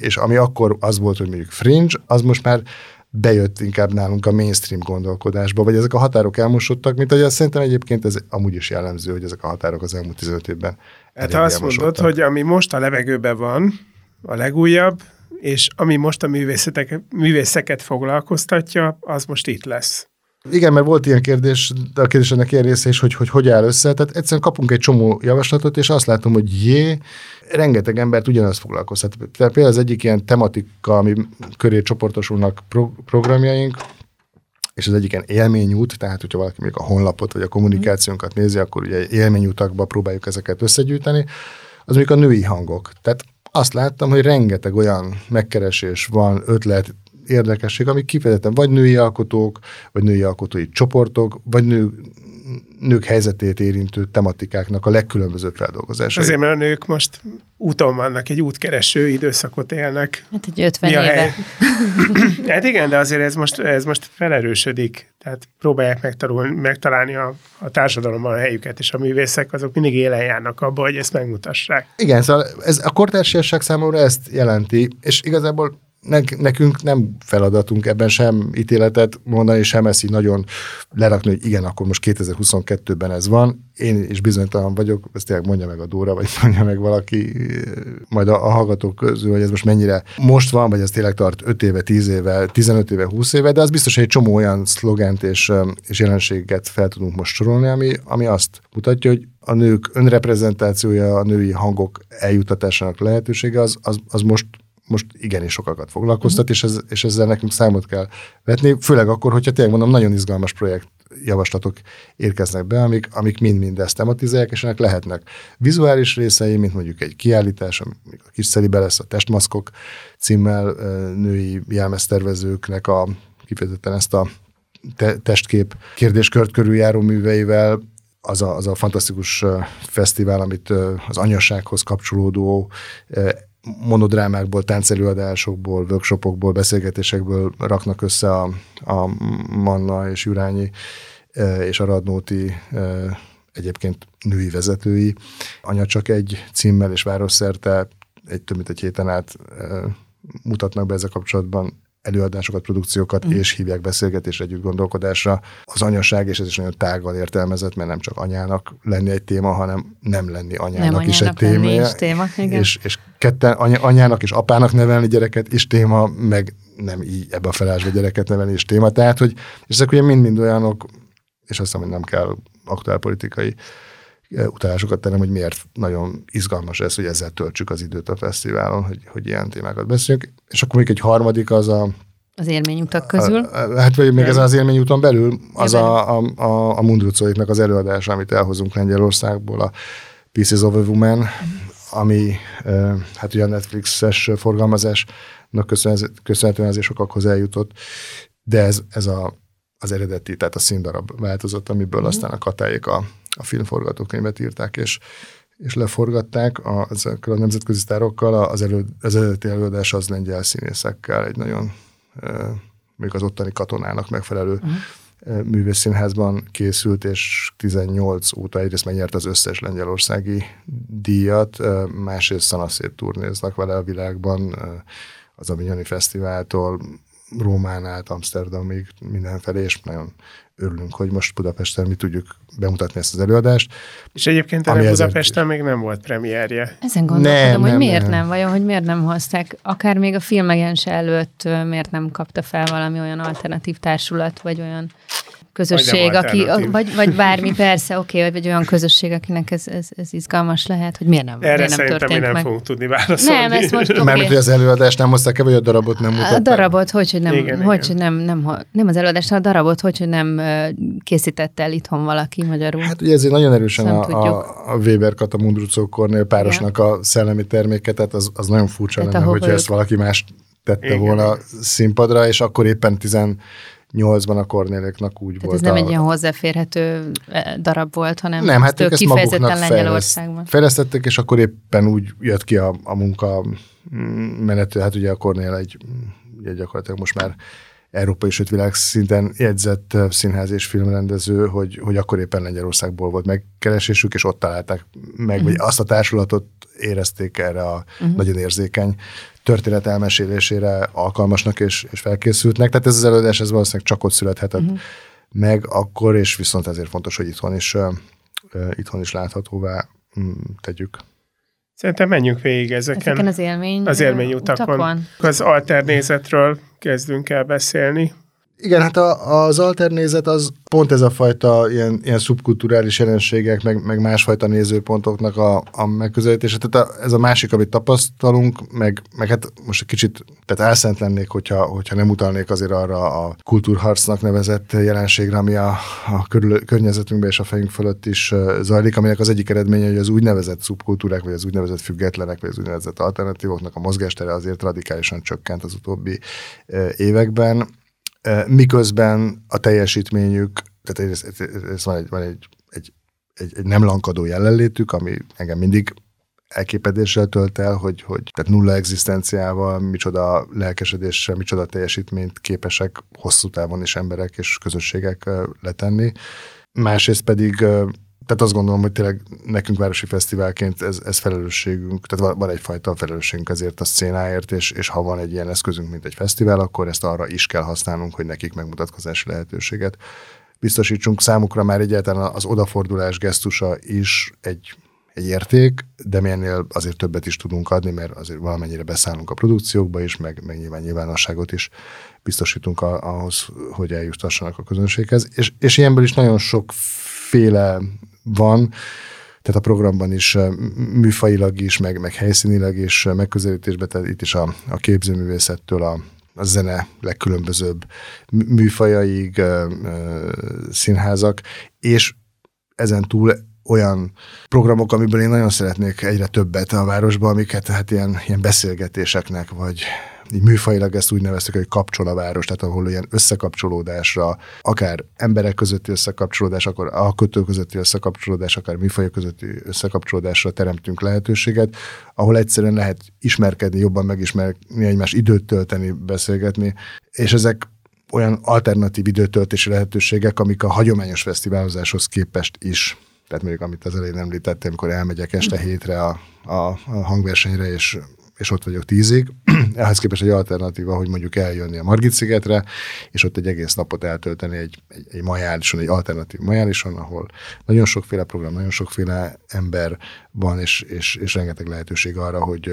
És ami akkor az volt, hogy mondjuk fringe, az most már bejött inkább nálunk a mainstream gondolkodásba, vagy ezek a határok elmosodtak, mint ahogy azt szerintem egyébként ez amúgy is jellemző, hogy ezek a határok az elmúlt 15 évben Hát ha azt mondod, hogy ami most a levegőben van, a legújabb, és ami most a művészetek, művészeket foglalkoztatja, az most itt lesz. Igen, mert volt ilyen kérdés, de a kérdésnek ilyen része is, hogy, hogy hogy áll össze. Tehát egyszerűen kapunk egy csomó javaslatot, és azt látom, hogy jé, rengeteg embert ugyanazt foglalkoztat. Tehát például az egyik ilyen tematika, ami köré csoportosulnak pro- programjaink, és az egyik ilyen élményút, tehát hogyha valaki még a honlapot vagy a kommunikációnkat nézi, akkor ugye élményutakba próbáljuk ezeket összegyűjteni, az mondjuk a női hangok. Tehát azt láttam, hogy rengeteg olyan megkeresés van, ötlet, érdekesség, ami kifejezetten vagy női alkotók, vagy női alkotói csoportok, vagy nő, nők helyzetét érintő tematikáknak a legkülönbözőbb feldolgozása. Azért, mert a nők most úton vannak, egy útkereső időszakot élnek. Hát egy 50 Mi éve. hát igen, de azért ez most, ez most felerősödik. Tehát próbálják megtanulni, megtalálni a, a társadalomban a helyüket, és a művészek azok mindig élen járnak abba, hogy ezt megmutassák. Igen, szóval ez a kortársiasság számomra ezt jelenti, és igazából nekünk nem feladatunk ebben sem ítéletet mondani, sem ezt így nagyon lerakni, hogy igen, akkor most 2022-ben ez van. Én is bizonytalan vagyok, ezt tényleg mondja meg a Dóra, vagy mondja meg valaki, majd a, a hallgatók közül, hogy ez most mennyire most van, vagy ez tényleg tart 5 éve, 10 éve, 15 éve, 20 éve, de az biztos, hogy egy csomó olyan szlogent és, és jelenséget fel tudunk most sorolni, ami, ami azt mutatja, hogy a nők önreprezentációja, a női hangok eljutatásának lehetősége, az, az, az most most igenis sokakat foglalkoztat, uh-huh. és, ez, és ezzel nekünk számot kell vetni, főleg akkor, hogyha tényleg mondom, nagyon izgalmas projekt javaslatok érkeznek be, amik, amik mind-mind ezt tematizálják, és ennek lehetnek vizuális részei, mint mondjuk egy kiállítás, amik a kis szelibe lesz a testmaszkok címmel női jelmeztervezőknek a kifejezetten ezt a te- testkép kérdéskört körüljáró műveivel, az a, az a fantasztikus fesztivál, amit az anyassághoz kapcsolódó monodrámákból, táncelőadásokból, workshopokból, beszélgetésekből raknak össze a, a Manna és Jurányi és a Radnóti egyébként női vezetői. Anya csak egy címmel és városszerte egy több mint egy héten át mutatnak be ezzel kapcsolatban előadásokat, produkciókat, mm. és hívják beszélgetésre, együtt gondolkodásra. Az anyaság, és ez is nagyon tágan értelmezett, mert nem csak anyának lenni egy téma, hanem nem lenni anyának, nem is egy téma. Is téma igen. És, és ketten anya, anyának és apának nevelni gyereket is téma, meg nem így ebbe a felásba gyereket nevelni is téma. Tehát, hogy, és ezek ugye mind-mind olyanok, és azt hiszem, hogy nem kell aktuálpolitikai utalásokat tennem, hogy miért nagyon izgalmas ez, hogy ezzel töltsük az időt a fesztiválon, hogy, hogy ilyen témákat beszéljünk. És akkor még egy harmadik az a az élményutak közül? A, a, hát vagy még ez az élményúton belül, az a, a, a, a Mundrucoiknak az előadása, amit elhozunk Lengyelországból, a Pieces of a Woman, ami hát ugye a Netflixes forgalmazásnak köszönhetően azért sokakhoz eljutott, de ez, ez a, az eredeti, tehát a színdarab változat, amiből mm. aztán a katályék a, a filmforgatókönyvet írták, és, és leforgatták a, ezekkel a nemzetközi sztárokkal. Az, elő, az eredeti előadás az lengyel színészekkel, egy nagyon, még az ottani katonának megfelelő uh-huh. művészszínházban készült, és 18 óta egyrészt megnyert az összes lengyelországi díjat, másrészt szanaszét turnéznak vele a világban, az Avignoni Fesztiváltól, Rómán át Amsterdamig mindenfelé, és nagyon örülünk, hogy most Budapesten mi tudjuk bemutatni ezt az előadást. És egyébként erre Budapesten ezért... még nem volt premierje. Ezen gondolkodom, nem, hogy nem, miért nem. nem, vajon, hogy miért nem hozták, akár még a film előtt miért nem kapta fel valami olyan alternatív társulat, vagy olyan közösség, vagy aki, vagy, vagy bármi, persze, oké, okay, vagy olyan közösség, akinek ez, ez, ez izgalmas lehet, hogy miért nem, Erre miért nem történt nem meg. fogunk tudni válaszolni. Nem, ezt most okay. Mármint, hogy az előadást nem hozták el, vagy a darabot nem mutatták? A darabot, hogy, hogy nem, igen, hogy, igen. nem, nem, nem az előadást, a darabot, hogy, hogy nem készítette el itthon valaki magyarul. Hát ugye ezért nagyon erősen a, a, a Weber Kata Mundrucó Kornél párosnak igen. a szellemi terméke, tehát az, az nagyon furcsa tehát lenne, hogyha ezt valaki más tette igen. volna színpadra, és akkor éppen tizen 8-ban a Kornéléknak úgy Tehát volt. ez nem a... egy ilyen hozzáférhető darab volt, hanem nem, hát ők ezt kifejezetten Lengyelországban. Fejlesztették, és akkor éppen úgy jött ki a, a munka menető, hát ugye a Kornél egy, ugye gyakorlatilag most már európai, sőt világ szinten jegyzett színház és filmrendező, hogy, hogy akkor éppen Lengyelországból volt megkeresésük, és ott találták meg, uh-huh. vagy azt a társulatot érezték erre a uh-huh. nagyon érzékeny történet elmesélésére alkalmasnak és, és felkészültnek. Tehát ez az előadás, ez valószínűleg csak ott születhetett uh-huh. meg akkor, és viszont ezért fontos, hogy itthon is, uh, itthon is láthatóvá um, tegyük. Szerintem menjünk végig ezeken, ezeken az élmény, az élményutakon. Utakon. Az alternézetről kezdünk el beszélni. Igen, hát a, az alternézet az pont ez a fajta ilyen, ilyen szubkulturális jelenségek, meg, meg másfajta nézőpontoknak a, a megközelítése. Tehát a, ez a másik, amit tapasztalunk, meg, meg hát most egy kicsit tehát elszent lennék, hogyha, hogyha nem utalnék azért arra a kultúrharcnak nevezett jelenségre, ami a, a körül, környezetünkben és a fejünk fölött is zajlik, aminek az egyik eredménye, hogy az úgynevezett szubkultúrák, vagy az úgynevezett függetlenek, vagy az úgynevezett alternatívoknak a mozgástere azért radikálisan csökkent az utóbbi években miközben a teljesítményük, tehát ez, ez van, egy, van egy, egy, egy, egy nem lankadó jelenlétük, ami engem mindig elképedéssel tölt el, hogy, hogy tehát nulla egzisztenciával, micsoda lelkesedéssel, micsoda teljesítményt képesek hosszú távon is emberek és közösségek letenni. Másrészt pedig tehát azt gondolom, hogy tényleg nekünk városi fesztiválként ez, ez felelősségünk, tehát van, van egyfajta felelősségünk ezért a szcénáért, és, és ha van egy ilyen eszközünk, mint egy fesztivál, akkor ezt arra is kell használnunk, hogy nekik megmutatkozási lehetőséget biztosítsunk. Számukra már egyáltalán az odafordulás gesztusa is egy, egy érték, de mi ennél azért többet is tudunk adni, mert azért valamennyire beszállunk a produkciókba is, meg, meg nyilván nyilvánosságot is biztosítunk a, ahhoz, hogy eljuttassanak a közönséghez. És, és ilyenből is nagyon sokféle van, tehát a programban is műfajilag is, meg, meg helyszínileg is megközelítésben, tehát itt is a, a képzőművészettől a, a zene legkülönbözőbb műfajaig, színházak, és ezen túl olyan programok, amiből én nagyon szeretnék egyre többet a városban, amiket hát ilyen, ilyen beszélgetéseknek, vagy így műfajilag ezt úgy neveztük, hogy kapcsol a város, tehát ahol ilyen összekapcsolódásra, akár emberek közötti összekapcsolódás, akkor a kötő közötti összekapcsolódás, akár műfajok közötti összekapcsolódásra teremtünk lehetőséget, ahol egyszerűen lehet ismerkedni, jobban megismerni, egymás időt tölteni, beszélgetni, és ezek olyan alternatív időtöltési lehetőségek, amik a hagyományos fesztiválozáshoz képest is tehát mondjuk, amit az elején említettem, amikor elmegyek este hétre a, a, a hangversenyre, és és ott vagyok tízig. Ehhez képest egy alternatíva, hogy mondjuk eljönni a Margit-szigetre, és ott egy egész napot eltölteni egy, egy, egy majálison, egy alternatív majálison, ahol nagyon sokféle program, nagyon sokféle ember van, és, és, és rengeteg lehetőség arra, hogy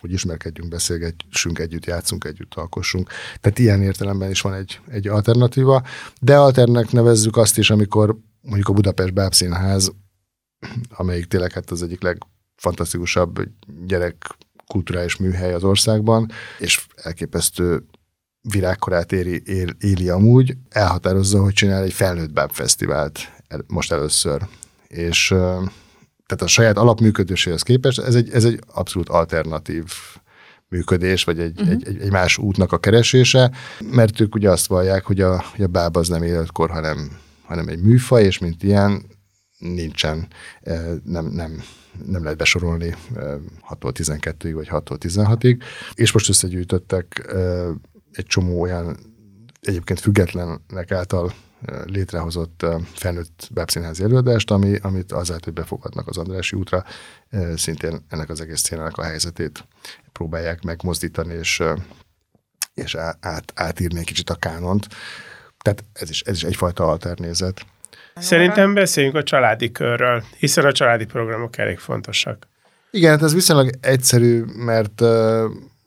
hogy ismerkedjünk, beszélgessünk együtt, játszunk együtt, alkossunk. Tehát ilyen értelemben is van egy, egy alternatíva, de alternek nevezzük azt is, amikor mondjuk a Budapest Bábszínház, amelyik tényleg hát az egyik legfantasztikusabb gyerek kulturális műhely az országban, és elképesztő virágkorát éri, él, éli amúgy, elhatározza, hogy csinál egy felnőtt báb fesztivált most először. És tehát a saját alapműködéséhez képest ez egy, ez egy abszolút alternatív működés, vagy egy, uh-huh. egy, egy, egy más útnak a keresése, mert ők ugye azt vallják, hogy a, hogy a báb az nem életkor, hanem, hanem egy műfaj, és mint ilyen nincsen, nem, nem, nem lehet besorolni 6-tól 12-ig, vagy 6-tól 16-ig, és most összegyűjtöttek egy csomó olyan egyébként függetlenek által létrehozott felnőtt webszínházi előadást, ami, amit azért, hogy befogadnak az Andrási útra, szintén ennek az egész szénának a helyzetét próbálják megmozdítani, és, és át, átírni egy kicsit a kánont. Tehát ez is, ez is egyfajta alternézet. Szerintem beszéljünk a családi körről, hiszen a családi programok elég fontosak. Igen, hát ez viszonylag egyszerű, mert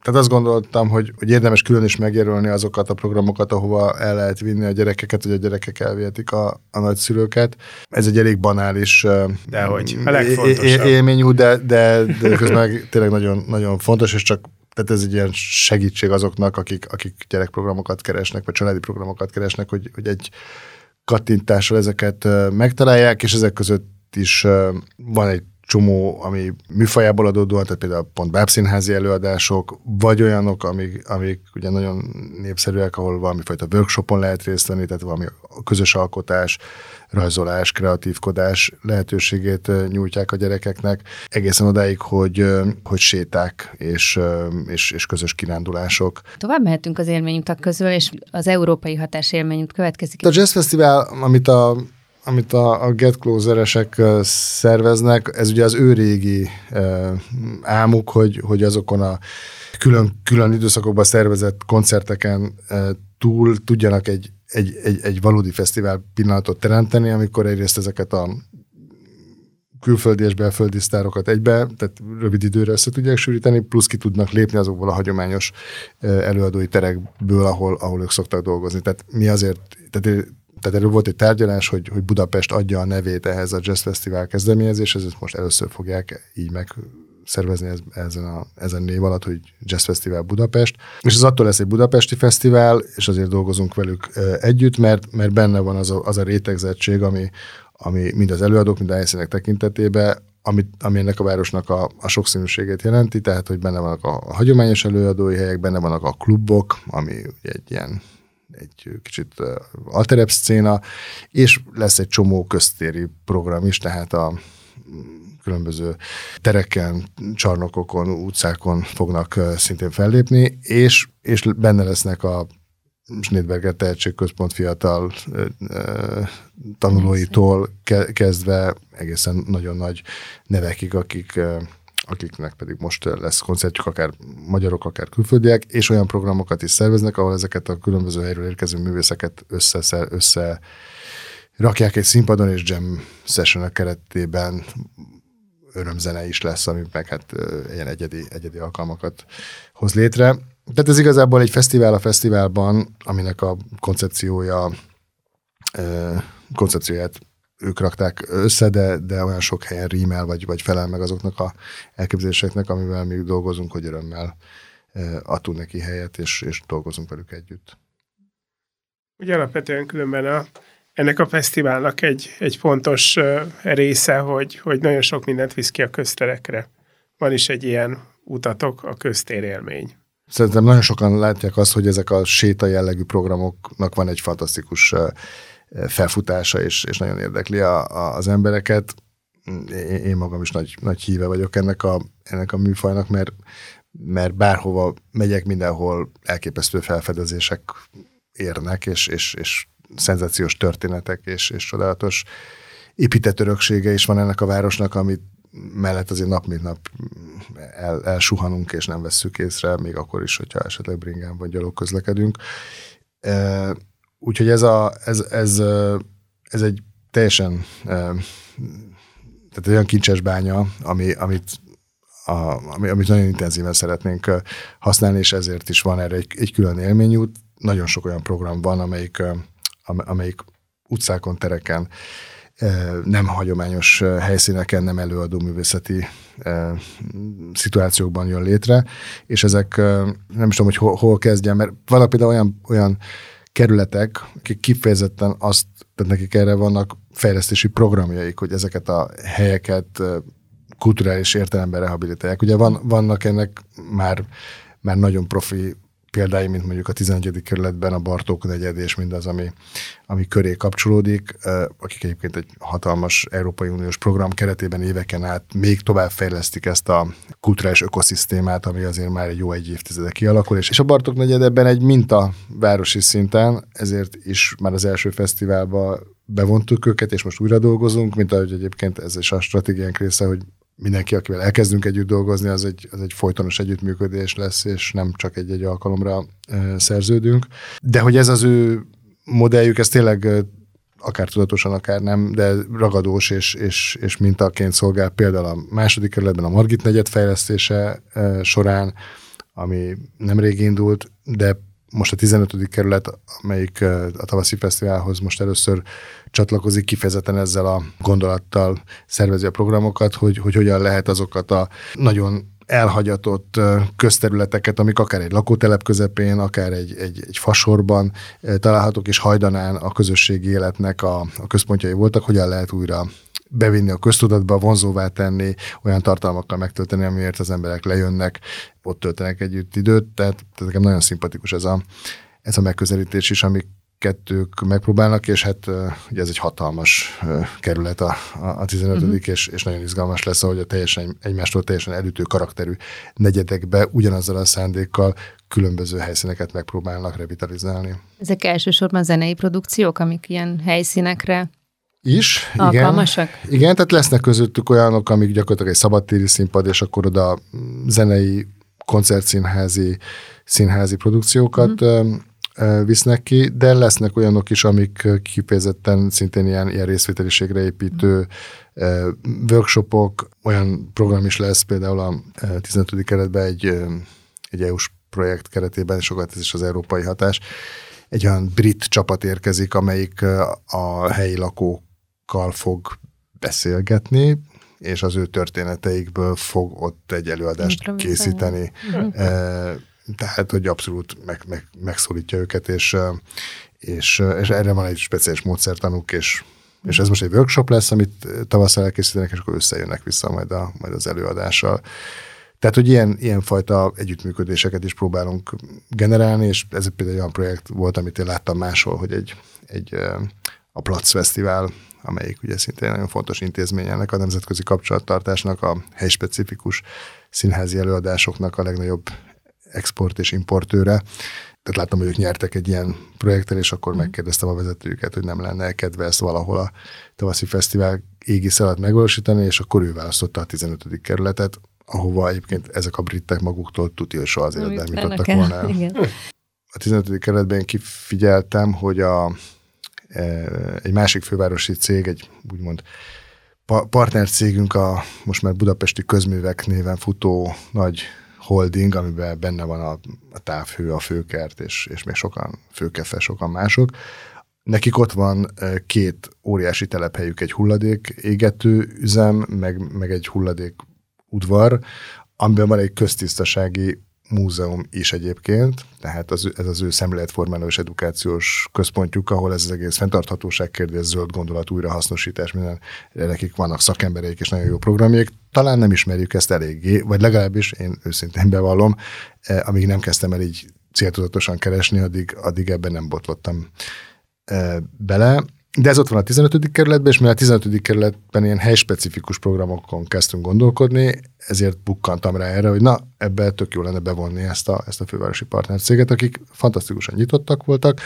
tehát azt gondoltam, hogy, hogy érdemes külön is megjelölni azokat a programokat, ahova el lehet vinni a gyerekeket, hogy a gyerekek elvihetik a, a nagyszülőket. Ez egy elég banális de hogy, a legfontosabb. élmény, de, de, de közben tényleg nagyon, nagyon fontos, és csak tehát ez egy ilyen segítség azoknak, akik, akik gyerekprogramokat keresnek, vagy családi programokat keresnek, hogy, hogy egy kattintással ezeket megtalálják, és ezek között is van egy csomó, ami műfajából adódóan, tehát például pont bábszínházi előadások, vagy olyanok, amik, amik ugye nagyon népszerűek, ahol valamifajta workshopon lehet részt venni, tehát valami közös alkotás, rajzolás, kreatívkodás lehetőségét nyújtják a gyerekeknek, egészen odáig, hogy, hogy séták és, és, és közös kirándulások. Tovább mehetünk az élményutak közül, és az európai hatás élményút következik. A Jazz Festival, amit a amit a, a Get Closer-esek szerveznek, ez ugye az ő régi álmuk, hogy, hogy azokon a külön, külön időszakokban szervezett koncerteken túl tudjanak egy, egy, egy, egy valódi fesztivál pillanatot teremteni, amikor egyrészt ezeket a külföldi és belföldi sztárokat egybe, tehát rövid időre össze tudják sűríteni, plusz ki tudnak lépni azokból a hagyományos előadói terekből, ahol, ahol ők szoktak dolgozni. Tehát mi azért, tehát tehát erről volt egy tárgyalás, hogy, hogy Budapest adja a nevét ehhez a Jazz Festival kezdeményezéshez, ezt most először fogják így meg szervezni ez, ezen, a, ezen név alatt, hogy Jazz Festival Budapest. És ez attól lesz egy budapesti fesztivál, és azért dolgozunk velük együtt, mert, mert benne van az a, az a rétegzettség, ami, ami mind az előadók, mind a helyszínek tekintetében, ami, ami ennek a városnak a, a sokszínűségét jelenti, tehát hogy benne vannak a, a hagyományos előadói helyek, benne vannak a klubok, ami egy ilyen egy kicsit alterebb szcéna, és lesz egy csomó köztéri program is, tehát a különböző tereken, csarnokokon, utcákon fognak szintén fellépni, és, és benne lesznek a Schneidberger Tehetségközpont fiatal tanulóitól kezdve egészen nagyon nagy nevekig, akik akiknek pedig most lesz koncertjük, akár magyarok, akár külföldiek, és olyan programokat is szerveznek, ahol ezeket a különböző helyről érkező művészeket össze, össze rakják egy színpadon, és jam session keretében örömzene is lesz, ami meg hát ilyen egyedi, egyedi alkalmakat hoz létre. Tehát ez igazából egy fesztivál a fesztiválban, aminek a koncepciója koncepcióját ők rakták össze, de, de olyan sok helyen rímel, vagy, vagy felel meg azoknak a elképzeléseknek, amivel mi dolgozunk, hogy örömmel adtunk neki helyet, és, és dolgozunk velük együtt. Ugye alapvetően különben a, ennek a fesztiválnak egy, egy fontos része, hogy, hogy nagyon sok mindent visz ki a közterekre. Van is egy ilyen utatok, a köztérélmény. Szerintem nagyon sokan látják azt, hogy ezek a séta jellegű programoknak van egy fantasztikus felfutása, és, és nagyon érdekli a, a, az embereket. Én, én magam is nagy, nagy híve vagyok ennek a, ennek a műfajnak, mert, mert bárhova megyek, mindenhol elképesztő felfedezések érnek, és, és, és szenzációs történetek, és, és csodálatos épített öröksége is van ennek a városnak, amit mellett azért nap mint nap el, elsuhanunk, és nem vesszük észre, még akkor is, hogyha esetleg bringán vagy gyalog közlekedünk. Úgyhogy ez, a, ez, ez, ez egy teljesen tehát egy olyan kincses bánya, ami, amit a, ami, amit nagyon intenzíven szeretnénk használni, és ezért is van erre egy, egy külön élményút. Nagyon sok olyan program van, amelyik, amelyik utcákon, tereken, nem hagyományos helyszíneken, nem előadó művészeti szituációkban jön létre, és ezek nem is tudom, hogy hol, hol kezdjem, mert vannak például olyan, olyan kerületek, akik kifejezetten azt, tehát nekik erre vannak fejlesztési programjaik, hogy ezeket a helyeket kulturális értelemben rehabilitálják. Ugye van, vannak ennek már, már nagyon profi példái, mint mondjuk a 11. kerületben a Bartók negyed és mindaz, ami, ami köré kapcsolódik, akik egyébként egy hatalmas Európai Uniós program keretében éveken át még tovább fejlesztik ezt a kulturális ökoszisztémát, ami azért már egy jó egy évtizede kialakul, és, a Bartók negyed ebben egy minta városi szinten, ezért is már az első fesztiválba bevontuk őket, és most újra dolgozunk, mint ahogy egyébként ez is a stratégiánk része, hogy mindenki, akivel elkezdünk együtt dolgozni, az egy, az egy folytonos együttműködés lesz, és nem csak egy-egy alkalomra szerződünk. De hogy ez az ő modelljük, ez tényleg akár tudatosan, akár nem, de ragadós és, és, és mintaként szolgál például a második kerületben a Margit negyed fejlesztése során, ami nemrég indult, de most a 15. kerület, amelyik a tavaszi fesztiválhoz most először csatlakozik, kifejezetten ezzel a gondolattal szervezi a programokat, hogy, hogy hogyan lehet azokat a nagyon elhagyatott közterületeket, amik akár egy lakótelep közepén, akár egy, egy, egy fasorban találhatók, és hajdanán a közösségi életnek a, a központjai voltak, hogyan lehet újra bevinni a köztudatba, vonzóvá tenni, olyan tartalmakkal megtölteni, amiért az emberek lejönnek, ott töltenek együtt időt, tehát, tehát nekem nagyon szimpatikus ez a, ez a megközelítés is, ami kettők megpróbálnak, és hát ugye ez egy hatalmas kerület a, a 15 uh-huh. Mhm. és, és nagyon izgalmas lesz, ahogy a teljesen, egymástól teljesen elütő karakterű negyedekbe ugyanazzal a szándékkal különböző helyszíneket megpróbálnak revitalizálni. Ezek elsősorban zenei produkciók, amik ilyen helyszínekre is. Alkalmasak? Igen, igen, tehát lesznek közöttük olyanok, amik gyakorlatilag egy szabadtéri színpad, és akkor oda zenei, koncertszínházi, színházi produkciókat mm visznek ki, de lesznek olyanok is, amik kifejezetten szintén ilyen, ilyen részvételiségre építő workshopok, olyan program is lesz, például a 15. keretben egy, egy EU-s projekt keretében, sokat ez is az európai hatás, egy olyan brit csapat érkezik, amelyik a helyi lakókkal fog beszélgetni, és az ő történeteikből fog ott egy előadást készíteni. Tehát hogy abszolút meg, meg, megszólítja őket, és, és, és erre van egy speciális módszertanuk, és, és ez most egy workshop lesz, amit tavasszal elkészítenek, és akkor összejönnek vissza majd, a, majd az előadással. Tehát, hogy ilyen, ilyen fajta együttműködéseket is próbálunk generálni, és ez például egy olyan projekt volt, amit én láttam máshol, hogy egy, egy a Platz Fesztivál, amelyik ugye szintén nagyon fontos intézmény ennek a nemzetközi kapcsolattartásnak, a helyspecifikus színházi előadásoknak a legnagyobb export és importőre. Tehát láttam, hogy ők nyertek egy ilyen projekten, és akkor mm. megkérdeztem a vezetőjüket, hogy nem lenne kedve ezt valahol a tavaszi fesztivál égisz alatt megvalósítani, és akkor ő választotta a 15. kerületet, ahova egyébként ezek a britek maguktól tudja, hogy soha az életben mit adtak volna el. Igen. A 15. kerületben kifigyeltem, hogy a, egy másik fővárosi cég, egy úgymond partnercégünk a most már budapesti közművek néven futó nagy holding, amiben benne van a, a távhő, a főkert, és, és még sokan, főkefe, sokan mások. Nekik ott van két óriási telephelyük, egy hulladék égető üzem, meg, meg egy hulladék udvar, amiben van egy köztisztasági múzeum is egyébként, tehát az, ez az ő szemléletformáló és edukációs központjuk, ahol ez az egész fenntarthatóság kérdés, zöld gondolat, újrahasznosítás, minden, nekik vannak szakembereik és nagyon jó programjaik. Talán nem ismerjük ezt eléggé, vagy legalábbis én őszintén bevallom, eh, amíg nem kezdtem el így céltudatosan keresni, addig, addig ebben nem botlottam eh, bele. De ez ott van a 15. kerületben, és mivel a 15. kerületben ilyen helyspecifikus programokon kezdtünk gondolkodni, ezért bukkantam rá erre, hogy na, ebbe tök jó lenne bevonni ezt a, ezt a fővárosi partnercéget, akik fantasztikusan nyitottak voltak,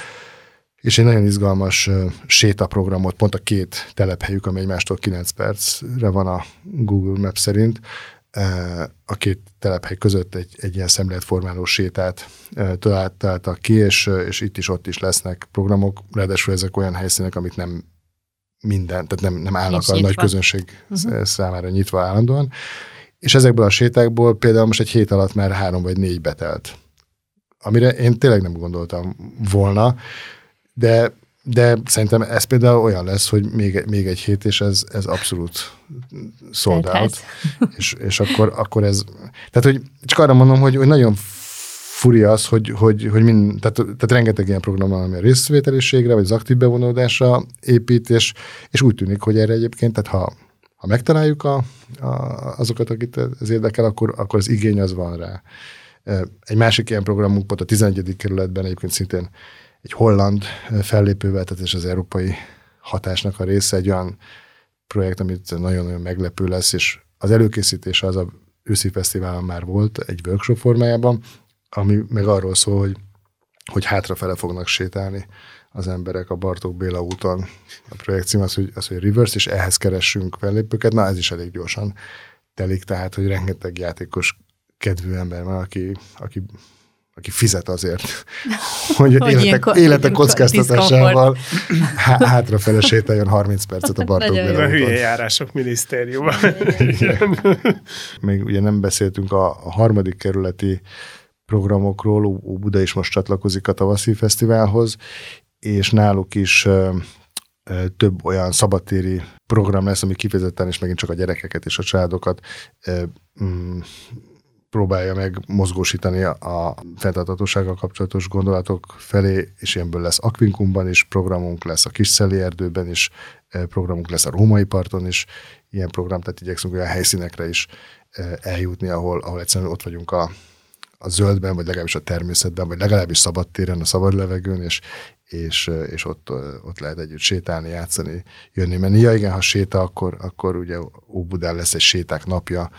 és egy nagyon izgalmas uh, sétaprogramot, pont a két telephelyük, amely egymástól 9 percre van a Google Maps szerint, a két telephely között egy, egy ilyen szemléletformáló sétát találtak ki, és, és itt is ott is lesznek programok, ráadásul ezek olyan helyszínek, amit nem minden, tehát nem, nem állnak a nagy közönség uh-huh. számára nyitva állandóan. És ezekből a sétákból például most egy hét alatt már három vagy négy betelt. Amire én tényleg nem gondoltam volna, de de szerintem ez például olyan lesz, hogy még, még egy hét, és ez, ez abszolút sold out. És, és akkor, akkor ez... Tehát, hogy csak arra mondom, hogy, hogy nagyon furi az, hogy, hogy, hogy mind, tehát, tehát rengeteg ilyen program van, ami a részvételiségre, vagy az aktív bevonódásra épít, és, és úgy tűnik, hogy erre egyébként, tehát ha, ha megtaláljuk a, a, azokat, akit ez érdekel, akkor, akkor az igény az van rá. Egy másik ilyen programunk volt a 11. kerületben egyébként szintén egy holland fellépővel, tehát és az európai hatásnak a része, egy olyan projekt, amit nagyon-nagyon meglepő lesz, és az előkészítése az a őszi fesztiválon már volt egy workshop formájában, ami meg arról szól, hogy, hogy hátrafele fognak sétálni az emberek a Bartók Béla úton. A projekt cím az, hogy, az, hogy Reverse, és ehhez keressünk fellépőket. Na, ez is elég gyorsan telik, tehát, hogy rengeteg játékos kedvű ember van, aki, aki aki fizet azért, hogy, hogy élete, élete kockáztatásával hátrafele sétáljon 30 percet a Bartók Ez a hülye járások minisztériuma. Még ugye nem beszéltünk a, a harmadik kerületi programokról, Ó Buda is most csatlakozik a tavaszi fesztiválhoz, és náluk is több olyan szabadtéri program lesz, ami kifejezetten és megint csak a gyerekeket és a családokat mm, próbálja meg mozgósítani a fenntartatósággal kapcsolatos gondolatok felé, és ilyenből lesz Akvinkumban is programunk, lesz a Kisszeli erdőben is e, programunk, lesz a Római parton is ilyen program, tehát igyekszünk olyan helyszínekre is e, eljutni, ahol, ahol egyszerűen ott vagyunk a, a zöldben, vagy legalábbis a természetben, vagy legalábbis szabadtéren, a szabad levegőn, és, és, e, és ott, ott lehet együtt sétálni, játszani, jönni, menni. Ja igen, ha séta, akkor, akkor ugye Óbudán lesz egy séták napja,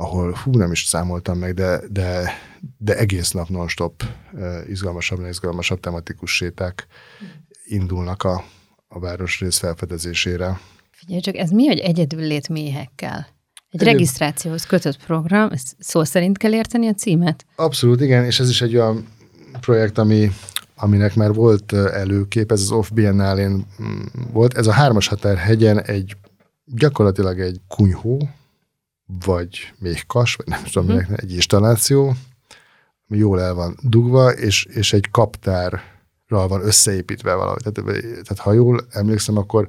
ahol hú, nem is számoltam meg, de, de, de egész nap non-stop izgalmasabb, izgalmasabb tematikus séták indulnak a, a városrész felfedezésére. Figyelj csak, ez mi, hogy egyedül lét méhekkel? Egy Egyed... regisztrációhoz kötött program, ezt szó szerint kell érteni a címet? Abszolút, igen, és ez is egy olyan projekt, ami, aminek már volt előkép, ez az Off Biennálén mm, volt. Ez a Hármas Határ hegyen egy gyakorlatilag egy kunyhó, vagy még kas, vagy nem tudom, hmm. egy installáció, ami jól el van dugva, és, és egy kaptárral van összeépítve valahogy. Tehát, tehát ha jól emlékszem, akkor,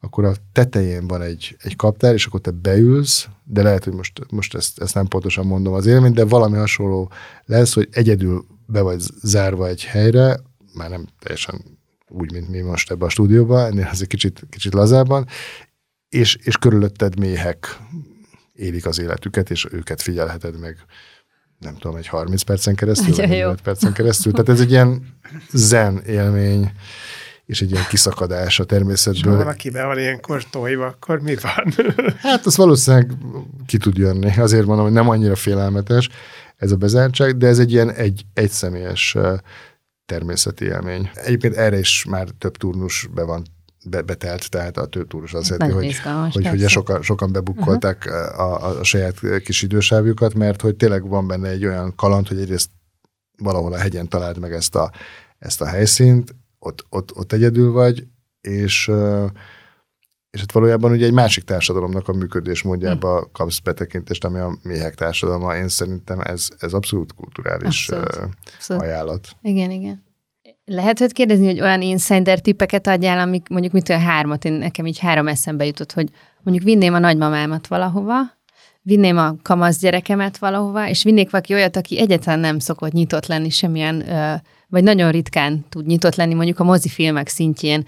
akkor a tetején van egy, egy kaptár, és akkor te beülsz, de lehet, hogy most, most ezt, ezt nem pontosan mondom az élményt, de valami hasonló lesz, hogy egyedül be vagy zárva egy helyre, már nem teljesen úgy, mint mi most ebben a stúdióban, ennél az egy kicsit, kicsit lazábban, és, és körülötted méhek élik az életüket, és őket figyelheted meg nem tudom, egy 30 percen keresztül, vagy 45 percen keresztül. Tehát ez egy ilyen zen élmény, és egy ilyen kiszakadás a természetből. Ha valakiben van ilyenkor tojva, akkor mi van? hát az valószínűleg ki tud jönni. Azért mondom, hogy nem annyira félelmetes ez a bezártság, de ez egy ilyen egy, egyszemélyes természeti élmény. Egyébként erre is már több turnus be van be, betelt, tehát a tőtúros azt jelenti, hogy, izgalmas, hogy, hogy sokan, sokan bebukkolták uh-huh. a, a saját kis idősávjukat, mert hogy tényleg van benne egy olyan kaland, hogy egyrészt valahol a hegyen találd meg ezt a, ezt a helyszínt, ott, ott, ott egyedül vagy, és és hát valójában ugye egy másik társadalomnak a működés módjába hm. kapsz betekintést, ami a méhek társadalma. Én szerintem ez, ez abszolút kulturális abszolút. Abszolút. ajánlat. Igen, igen. Lehet hogy kérdezni, hogy olyan insider tippeket adjál, amik mondjuk mit olyan hármat, én nekem így három eszembe jutott, hogy mondjuk vinném a nagymamámat valahova, vinném a kamasz gyerekemet valahova, és vinnék valaki olyat, aki egyáltalán nem szokott nyitott lenni semmilyen vagy nagyon ritkán tud nyitott lenni mondjuk a mozifilmek szintjén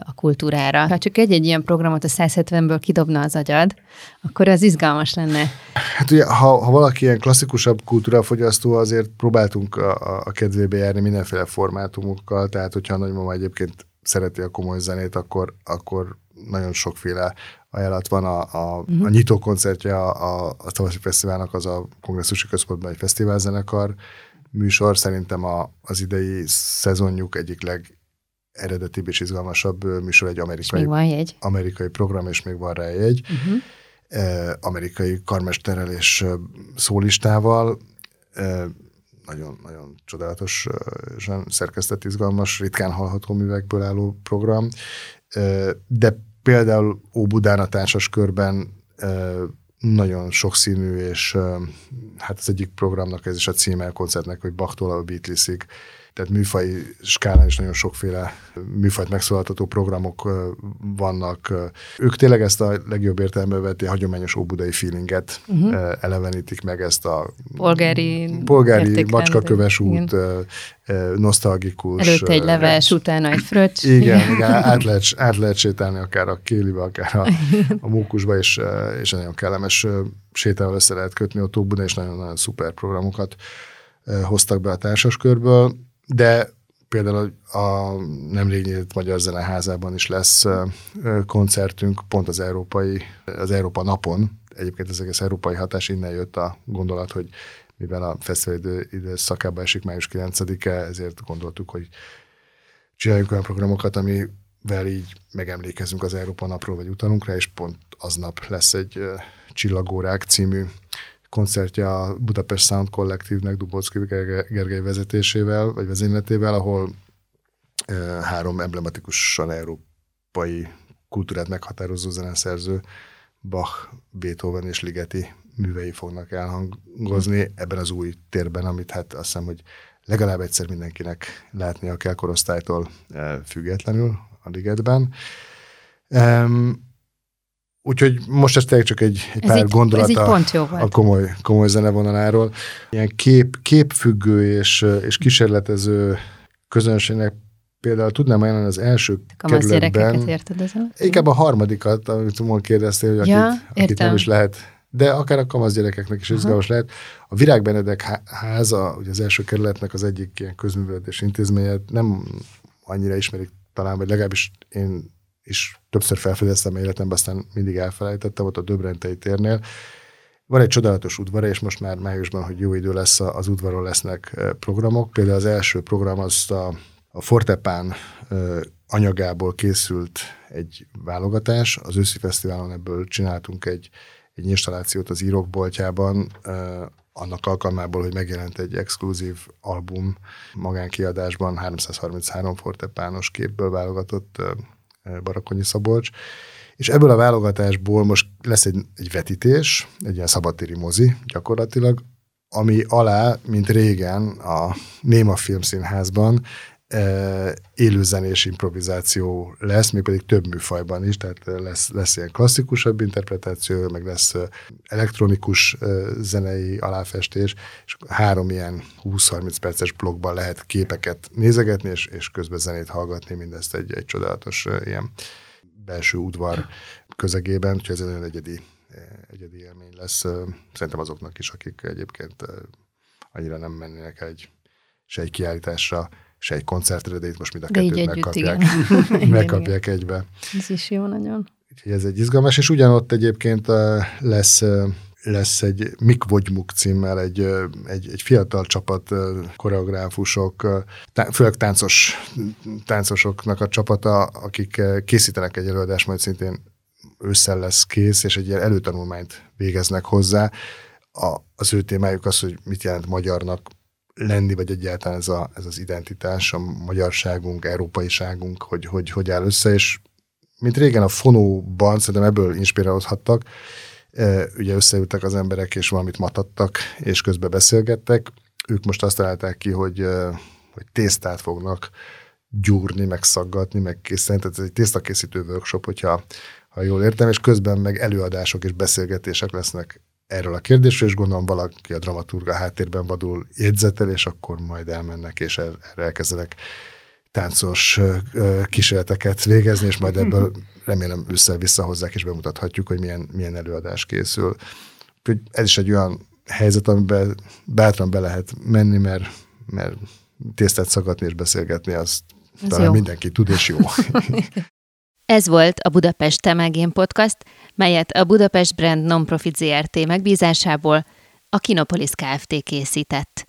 a kultúrára. Ha csak egy-egy ilyen programot a 170-ből kidobna az agyad, akkor az izgalmas lenne. Hát ugye, ha, ha valaki ilyen klasszikusabb kultúrafogyasztó, azért próbáltunk a, a kedvébe járni mindenféle formátumokkal, tehát hogyha a nagymama egyébként szereti a komoly zenét, akkor, akkor nagyon sokféle ajánlat van. A, a, uh-huh. a nyitó koncertje a, a, a Tavaszi Fesztiválnak az a kongresszusi központban egy fesztiválzenekar, műsor szerintem a, az idei szezonjuk egyik leg eredetibb és izgalmasabb műsor egy amerikai, van jegy. amerikai program, és még van rá egy. Uh-huh. Eh, amerikai karmesterrel és szólistával. Eh, nagyon, nagyon csodálatos, szerkesztett, izgalmas, ritkán hallható művekből álló program. Eh, de például Óbudán a társas körben nagyon sokszínű, és hát az egyik programnak ez is a címe a koncertnek, hogy Bachtól a Beatlesig, tehát műfai skálán is nagyon sokféle műfajt megszólaltató programok vannak. Ők tényleg ezt a legjobb értelemben vették hagyományos óbudai feelinget uh-huh. elevenítik meg, ezt a polgári, polgári macskaköves út, nosztalgikus. Előtte egy leves, utána egy fröccs. Igen, igen át, lehet, át lehet sétálni akár a kélibe, akár a, a mókusba, és, és nagyon kellemes sétával össze lehet kötni a Óbuda, és nagyon-nagyon szuper programokat hoztak be a társaskörből de például a nemrég nyílt Magyar Zeneházában is lesz koncertünk, pont az európai, az Európa napon. Egyébként ez egész európai hatás innen jött a gondolat, hogy mivel a fesztivál idő, időszakába esik május 9-e, ezért gondoltuk, hogy csináljunk olyan programokat, amivel így megemlékezünk az Európa napról, vagy utalunkra, és pont aznap lesz egy Csillagórák című koncertje a Budapest Sound Collective-nek Dubocki Gergely vezetésével, vagy vezényletével, ahol három emblematikusan európai kultúrát meghatározó zeneszerző, Bach, Beethoven és Ligeti művei fognak elhangozni ebben az új térben, amit hát azt hiszem, hogy legalább egyszer mindenkinek látnia kell korosztálytól függetlenül a Ligetben. Úgyhogy most ez tényleg csak egy, egy pár így, gondolat ez a, jó a komoly, komoly zenevonaláról. Ilyen kép, képfüggő és, és kísérletező közönségnek például tudnám ajánlani az első Kamasz kerületben. érted? Inkább a harmadikat, amit mond kérdeztél, hogy ja, akit, akit nem is lehet de akár a kamasz gyerekeknek is izgalmas lehet. A Virág Benedek háza, ugye az első kerületnek az egyik ilyen közművelődés intézménye, nem annyira ismerik talán, vagy legalábbis én és többször felfedeztem életemben, aztán mindig elfelejtettem, ott a Döbrentei térnél. Van egy csodálatos udvara, és most már májusban, hogy jó idő lesz, az udvaron lesznek eh, programok. Például az első program az a, a Fortepán eh, anyagából készült egy válogatás. Az őszi fesztiválon ebből csináltunk egy, egy installációt az írók boltjában, eh, annak alkalmából, hogy megjelent egy exkluzív album magánkiadásban, 333 fortepános képből válogatott Barakonyi Szabolcs, és ebből a válogatásból most lesz egy, egy vetítés, egy ilyen szabadtéri mozi gyakorlatilag, ami alá, mint régen a Néma Filmszínházban élőzenés improvizáció lesz, még pedig több műfajban is, tehát lesz, lesz ilyen klasszikusabb interpretáció, meg lesz elektronikus zenei aláfestés, és három ilyen 20-30 perces blogban lehet képeket nézegetni, és, és közben zenét hallgatni, mindezt egy, egy csodálatos ilyen belső udvar közegében, úgyhogy ez egy nagyon egyedi, egyedi élmény lesz. Szerintem azoknak is, akik egyébként annyira nem mennének egy se egy kiállításra, se egy koncertre, de itt most mind a kettőt megkapják, megkapják igen. egybe. Ez is jó nagyon. Úgyhogy ez egy izgalmas, és ugyanott egyébként lesz lesz egy Mik Vagymuk címmel egy, egy, egy fiatal csapat koreográfusok, főleg táncos, táncosoknak a csapata, akik készítenek egy előadást, majd szintén ősszel lesz kész, és egy ilyen előtanulmányt végeznek hozzá. A, az ő témájuk az, hogy mit jelent magyarnak lenni, vagy egyáltalán ez, a, ez az identitás, a magyarságunk, európaiságunk, hogy, hogy hogy áll össze, és mint régen a fonóban, szerintem ebből inspirálódhattak, e, ugye összeültek az emberek, és valamit matattak, és közben beszélgettek. Ők most azt találták ki, hogy, e, hogy tésztát fognak gyúrni, meg szaggatni, meg készíteni. Tehát ez egy tésztakészítő workshop, hogyha ha jól értem, és közben meg előadások és beszélgetések lesznek erről a kérdésről, és gondolom valaki a dramaturga háttérben vadul jegyzetel, és akkor majd elmennek, és erre elkezdenek táncos kísérleteket végezni, és majd ebből remélem össze visszahozzák, és bemutathatjuk, hogy milyen, milyen előadás készül. Úgyhogy ez is egy olyan helyzet, amiben bátran be lehet menni, mert, mert tésztát szagatni és beszélgetni, azt ez talán jó. mindenki tud, és jó. Ez volt a Budapest Temegén Podcast, melyet a Budapest Brand Nonprofit ZRT megbízásából a Kinopolis Kft. készített.